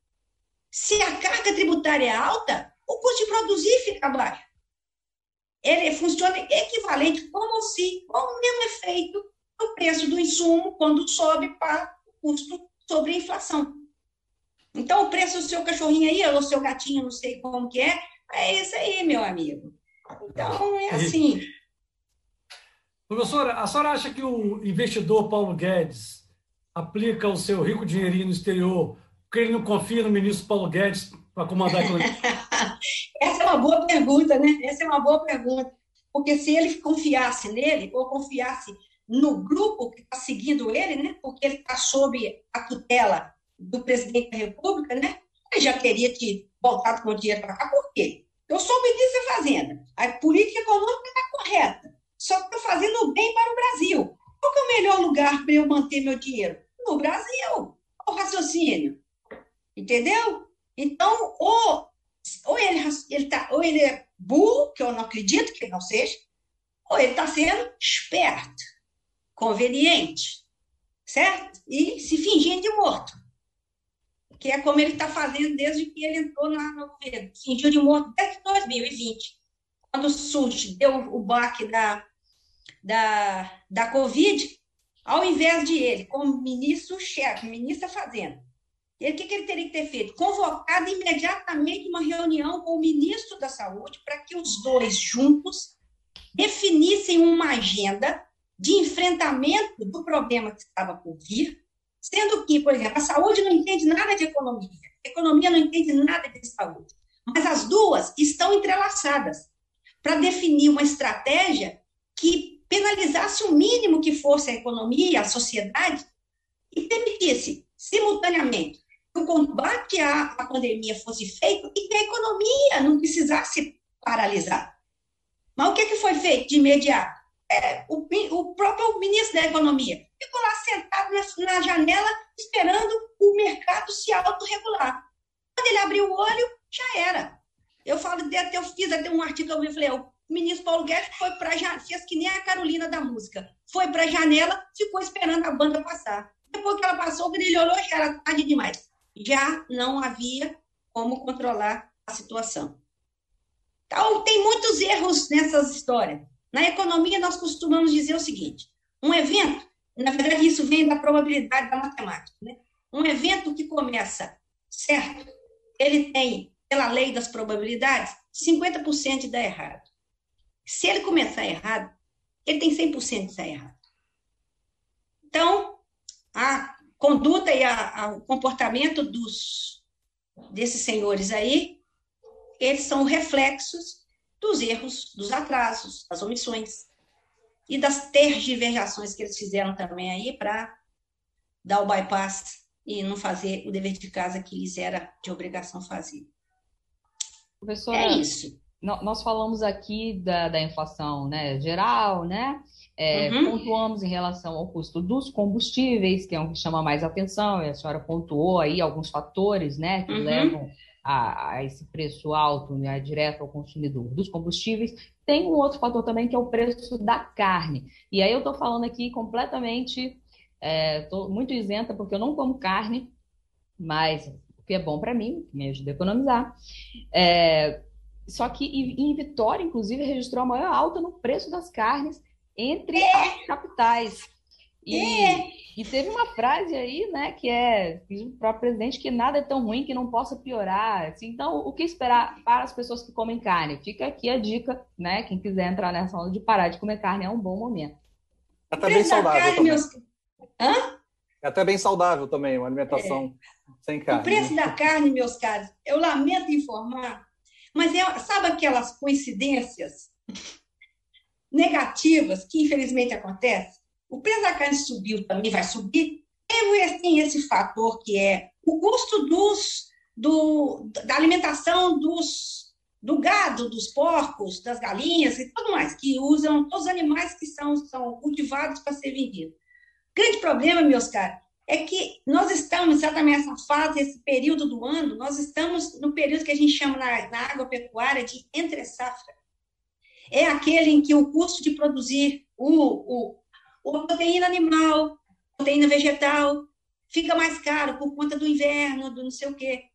Se a carga tributária é alta, o custo de produzir fica baixo. Ele funciona equivalente como se, com o mesmo efeito do preço do insumo quando sobe para o custo sobre a inflação. Então, o preço do seu cachorrinho aí, ou seu gatinho, não sei como que é, é esse aí, meu amigo. Então, é assim. Professora, a senhora acha que o investidor Paulo Guedes aplica o seu rico dinheirinho no exterior porque ele não confia no ministro Paulo Guedes para comandar a? Essa é uma boa pergunta, né? Essa é uma boa pergunta. Porque se ele confiasse nele, ou confiasse no grupo que está seguindo ele, né? Porque ele está sob a tutela do presidente da República, né? Ele já teria te voltado com o dinheiro para cá, por quê? Eu sou ministro da Fazenda. A política econômica está correta. Só que estou fazendo bem para o Brasil. Qual é o melhor lugar para eu manter meu dinheiro? No Brasil. O raciocínio. Entendeu? Então, ou, ou, ele, ele tá, ou ele é burro, que eu não acredito que não seja, ou ele está sendo esperto conveniente, certo? E se fingindo de morto. Que é como ele está fazendo desde que ele entrou na, no governo. Fingiu de morto desde 2020, quando surge, deu o baque da, da, da Covid, ao invés de ele, como ministro-chefe, ministro da Fazenda, ele, o que, que ele teria que ter feito? Convocado imediatamente uma reunião com o ministro da Saúde para que os dois juntos definissem uma agenda de enfrentamento do problema que estava por vir, sendo que, por exemplo, a saúde não entende nada de economia, a economia não entende nada de saúde, mas as duas estão entrelaçadas para definir uma estratégia que penalizasse o mínimo que fosse a economia, a sociedade, e permitisse, simultaneamente, que o combate à, pandemia fosse feito e que a economia não precisasse paralisar. Mas o que, que foi feito de imediato? É, o, o, próprio ministro da Economia ficou lá sentado na, na janela esperando o mercado se autorregular. Quando ele abriu o olho, já era. Eu falo, até eu fiz até um artigo, eu falei, o ministro Paulo Guedes foi para fez que nem a Carolina da música. Foi para a janela, ficou esperando a banda passar. Depois que ela passou, quando ele olhou, já era tarde demais já não havia como controlar a situação. Então, tem muitos erros nessas histórias. Na economia, nós costumamos dizer o seguinte: um evento, na verdade, isso vem da probabilidade da matemática, né? Um evento que começa certo, ele tem, pela lei das probabilidades, 50% de dar errado. Se ele começar errado, ele tem 100% de dar errado. Então, a conduta e a, a, o comportamento dos, desses senhores aí, eles são reflexos dos erros, dos atrasos, das omissões e das tergiversações que eles fizeram também aí para dar o bypass e não fazer o dever de casa que lhes era de obrigação fazer. Professora, é isso. Nós falamos aqui da, da inflação né, geral, né? É, uhum. Pontuamos em relação ao custo dos combustíveis, que é um que chama mais atenção, e a senhora pontuou aí alguns fatores né, que uhum. levam a, a, esse preço alto né, direto ao consumidor dos combustíveis. Tem um outro fator também que é o preço da carne. E aí eu estou falando aqui completamente, estou é, muito isenta porque eu não como carne, mas o que é bom para mim, me ajuda a economizar. É, só que em Vitória, inclusive, registrou a maior alta no preço das carnes entre é. as capitais. E, é. e, teve uma frase aí, né, que é para o presidente que nada é tão ruim que não possa piorar. Assim, então, o que esperar para as pessoas que comem carne? Fica aqui a dica, né? Quem quiser entrar nessa onda de parar de comer carne é um bom momento. É até bem saudável carne, também. Meus... Hã? É até bem saudável também, uma alimentação é. sem carne. O preço né? da carne, meus caros, eu lamento informar, mas é, sabe aquelas coincidências negativas que infelizmente acontecem, o preço da carne subiu, também vai subir, tem esse fator que é o custo dos, do, da alimentação dos, do gado, dos porcos, das galinhas e tudo mais, que usam todos os animais que são, são cultivados para ser vendidos. Grande problema, meus caros, é que nós estamos exatamente nessa fase, esse período do ano, nós estamos no período que a gente chama na, na agropecuária de entre safra é aquele em que o custo de produzir o, o, a proteína animal, proteína vegetal, fica mais caro por conta do inverno, do não sei o quê.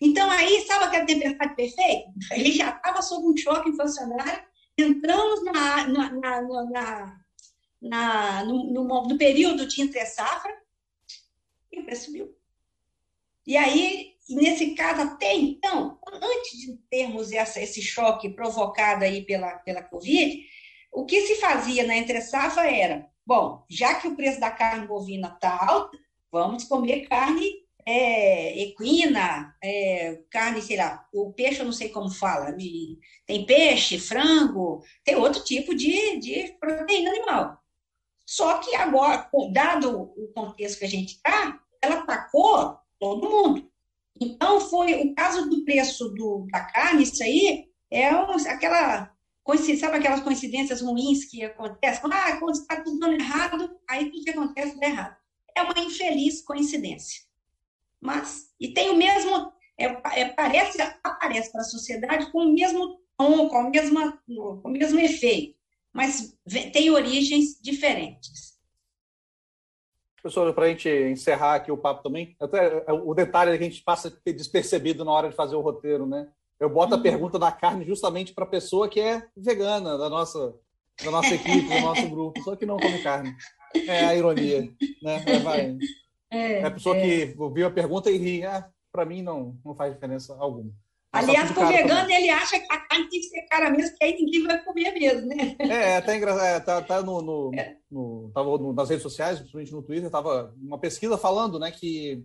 Então, aí, sabe aquela tempestade perfeita? Ele já estava sob um choque inflacionário, entramos na, na, na, na, no, no, período de entre-safra e o preço subiu. E aí, nesse caso, até então, antes de termos essa, esse choque provocado aí pela, pela Covid, o que se fazia na entre-safra era, bom, já que o preço da carne bovina está alto, vamos comer carne é, equina, é, carne, sei lá, o peixe eu não sei como fala, tem peixe, frango, tem outro tipo de, de proteína animal. Só que agora, dado o contexto que a gente está, atacou todo mundo. Então, foi o caso do preço do, da carne, isso aí é um, aquela, sabe aquelas coincidências ruins que acontecem? Ah, quando está tudo dando errado, aí tudo que acontece dá errado. É uma infeliz coincidência. Mas, e tem o mesmo, é, é, parece, aparece para a sociedade com o mesmo tom, com, a mesma, com o mesmo efeito, mas tem origens diferentes. Professor, para a gente encerrar aqui o papo também, até é, o detalhe que a gente passa despercebido na hora de fazer o roteiro, né? Eu boto uhum. a pergunta da carne justamente para a pessoa que é vegana, da nossa da nossa equipe, do nosso grupo, só que não come carne. É a ironia, né? É, vai. É, é a pessoa é. que ouviu a pergunta e ri. Ah, para mim não, não faz diferença alguma. Aliás, com vegano, também. ele acha que a carne tem que ser cara mesmo, que aí ninguém vai comer mesmo, né? É, é até engraçado. É, tá, tá no, no, é. no, tava no, nas redes sociais, principalmente no Twitter, tava uma pesquisa falando né, que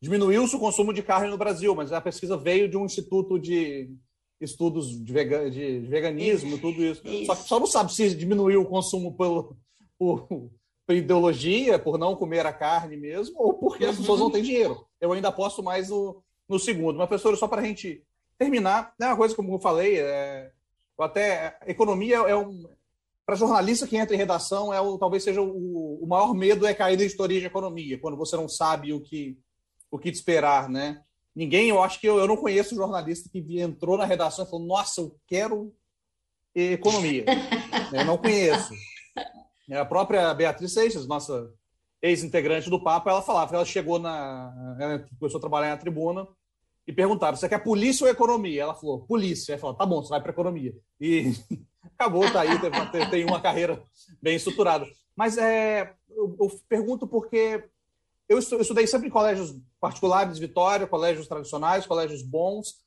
diminuiu-se o consumo de carne no Brasil, mas a pesquisa veio de um instituto de estudos de, vega, de, de veganismo, isso. tudo isso. isso. Só que só não sabe se diminuiu o consumo pelo, por, por, ideologia, por não comer a carne mesmo, ou porque uhum. as pessoas não têm dinheiro. Eu ainda aposto mais no, no segundo. Mas, professor, só para a gente terminar, é uma coisa como eu falei, é, até economia é um para jornalista que entra em redação é o, talvez seja o, o maior medo é cair na editoria de economia quando você não sabe o que o que esperar, né? Ninguém, eu acho que eu, eu não conheço jornalista que entrou na redação e falou: Nossa, eu quero economia. eu não conheço. A própria Beatriz Seixas, nossa ex-integrante do Papa, ela falava que ela chegou na. Ela começou a trabalhar na tribuna e perguntaram: Você quer polícia ou economia? Ela falou: Polícia. Ela falou: Tá bom, você vai para economia. E acabou, tá aí, tem, uma carreira bem estruturada. Mas é, eu, eu pergunto porque eu estudei sempre em colégios particulares, Vitória, colégios tradicionais, colégios bons.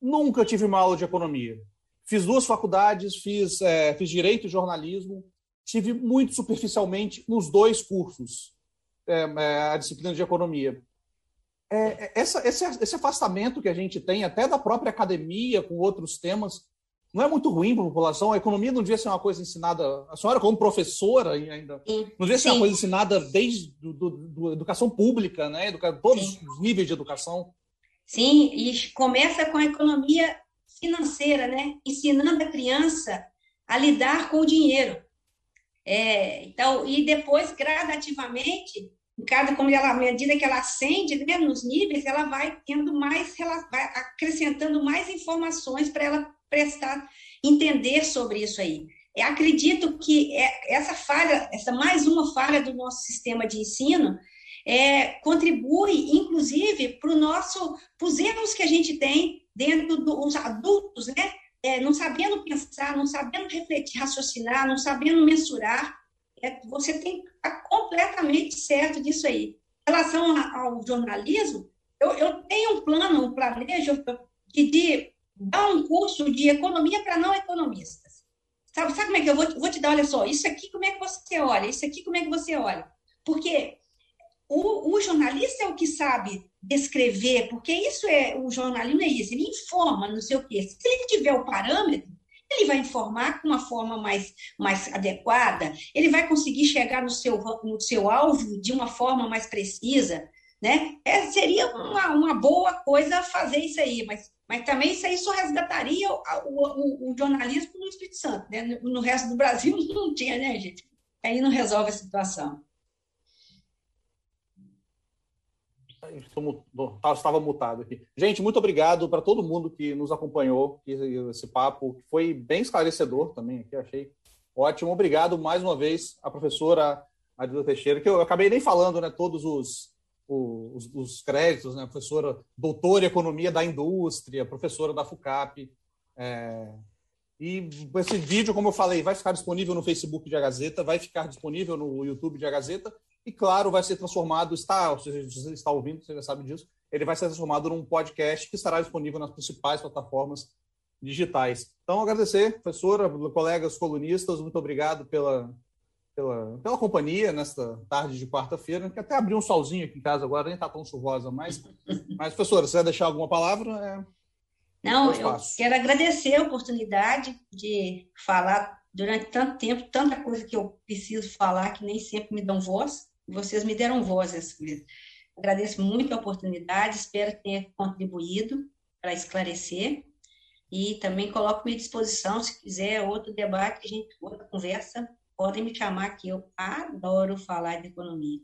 Nunca tive uma aula de economia. Fiz duas faculdades, fiz, é, fiz direito e jornalismo. Tive muito superficialmente nos dois cursos é, é, a disciplina de economia. É, é, essa, esse, esse afastamento que a gente tem, até da própria academia, com outros temas, não é muito ruim para a população. A economia não devia ser uma coisa ensinada. A senhora, como professora, ainda não devia ser Sim. uma coisa ensinada desde do, do, do educação pública, né? Educa, todos Sim. os níveis de educação. Sim, e começa com a economia financeira, né? Ensinando a criança a lidar com o dinheiro. É, então, e depois, gradativamente, cada como ela, à medida que ela ascende né, nos níveis, ela vai tendo mais, ela vai acrescentando mais informações para ela prestar, entender sobre isso aí. Eu acredito que é, essa falha, essa mais uma falha do nosso sistema de ensino, é, contribui, inclusive, para o nosso, para os erros que a gente tem dentro dos adultos, né? É, não sabendo pensar, não sabendo refletir, raciocinar, não sabendo mensurar. É, você tem estar completamente certo disso aí. Em relação ao jornalismo, eu, eu tenho um plano, um planejo que de dar um curso de economia para não economistas. Sabe, sabe como é que eu vou, vou te dar? Olha só, isso aqui como é que você olha, isso aqui como é que você olha. Porque o, o jornalista é o que sabe descrever, porque isso é, o jornalismo é isso, ele informa, não sei o quê. Se ele tiver o parâmetro, ele vai informar com uma forma mais, mais adequada, ele vai conseguir chegar no seu, no seu alvo de uma forma mais precisa, né? É, seria uma, uma boa coisa fazer isso aí, mas mas também isso aí só resgataria o, o, o jornalismo no Espírito Santo. Né? No, no resto do Brasil não tinha, né, gente? Aí não resolve a situação. Estava mutado aqui. Gente, muito obrigado para todo mundo que nos acompanhou esse papo, que foi bem esclarecedor também achei ótimo. Obrigado mais uma vez à professora Adilda Teixeira, que eu acabei nem falando, né, todos os, os, os, créditos, né? Professora doutora em economia da indústria, professora da FUCAP. É, e esse vídeo, como eu falei, vai ficar disponível no Facebook de A Gazeta, vai ficar disponível no YouTube de A Gazeta e, claro, vai ser transformado, está, se você está ouvindo, você já sabe disso, ele vai ser transformado num podcast que estará disponível nas principais plataformas digitais. Então, agradecer, professora, colegas colunistas, muito obrigado pela, pela, pela companhia nesta tarde de quarta-feira, que até abriu um solzinho aqui em casa agora, nem está tão chuvosa mais. Mas, professora, se vai deixar alguma palavra? É... Não, eu quero agradecer a oportunidade de falar durante tanto tempo, tanta coisa que eu preciso falar, que nem sempre me dão voz. Vocês me deram voz essa vez. Agradeço muito a oportunidade, espero ter contribuído para esclarecer. E também coloco à disposição, se quiser outro debate, a gente outra conversa, podem me chamar que eu adoro falar de economia.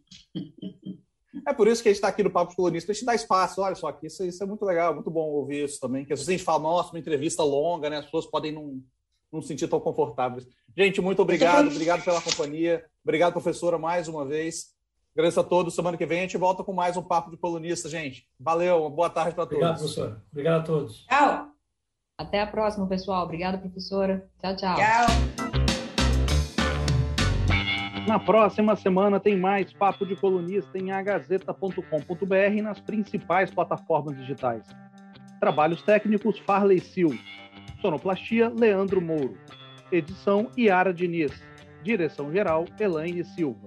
É por isso que a gente está aqui no Papo Colunista, a gente dá espaço, olha só, isso, isso é muito legal, muito bom ouvir isso também, que às vezes a gente fala, nossa, uma entrevista longa, né? As pessoas podem não, não se sentir tão confortáveis. Gente, muito obrigado, obrigado pela companhia, obrigado, professora, mais uma vez. Agradeço a todos. Semana que vem a gente volta com mais um Papo de Colunista, gente. Valeu, uma boa tarde para todos. Obrigado, professora. Obrigado a todos. Tchau. Até a próxima, pessoal. Obrigada, professora. Tchau, tchau. Tchau. Na próxima semana tem mais Papo de Colunista em agazeta.com.br e nas principais plataformas digitais. Trabalhos técnicos Farley Sil. Sonoplastia Leandro Mouro. Edição Iara Diniz. Direção geral Elaine Silva.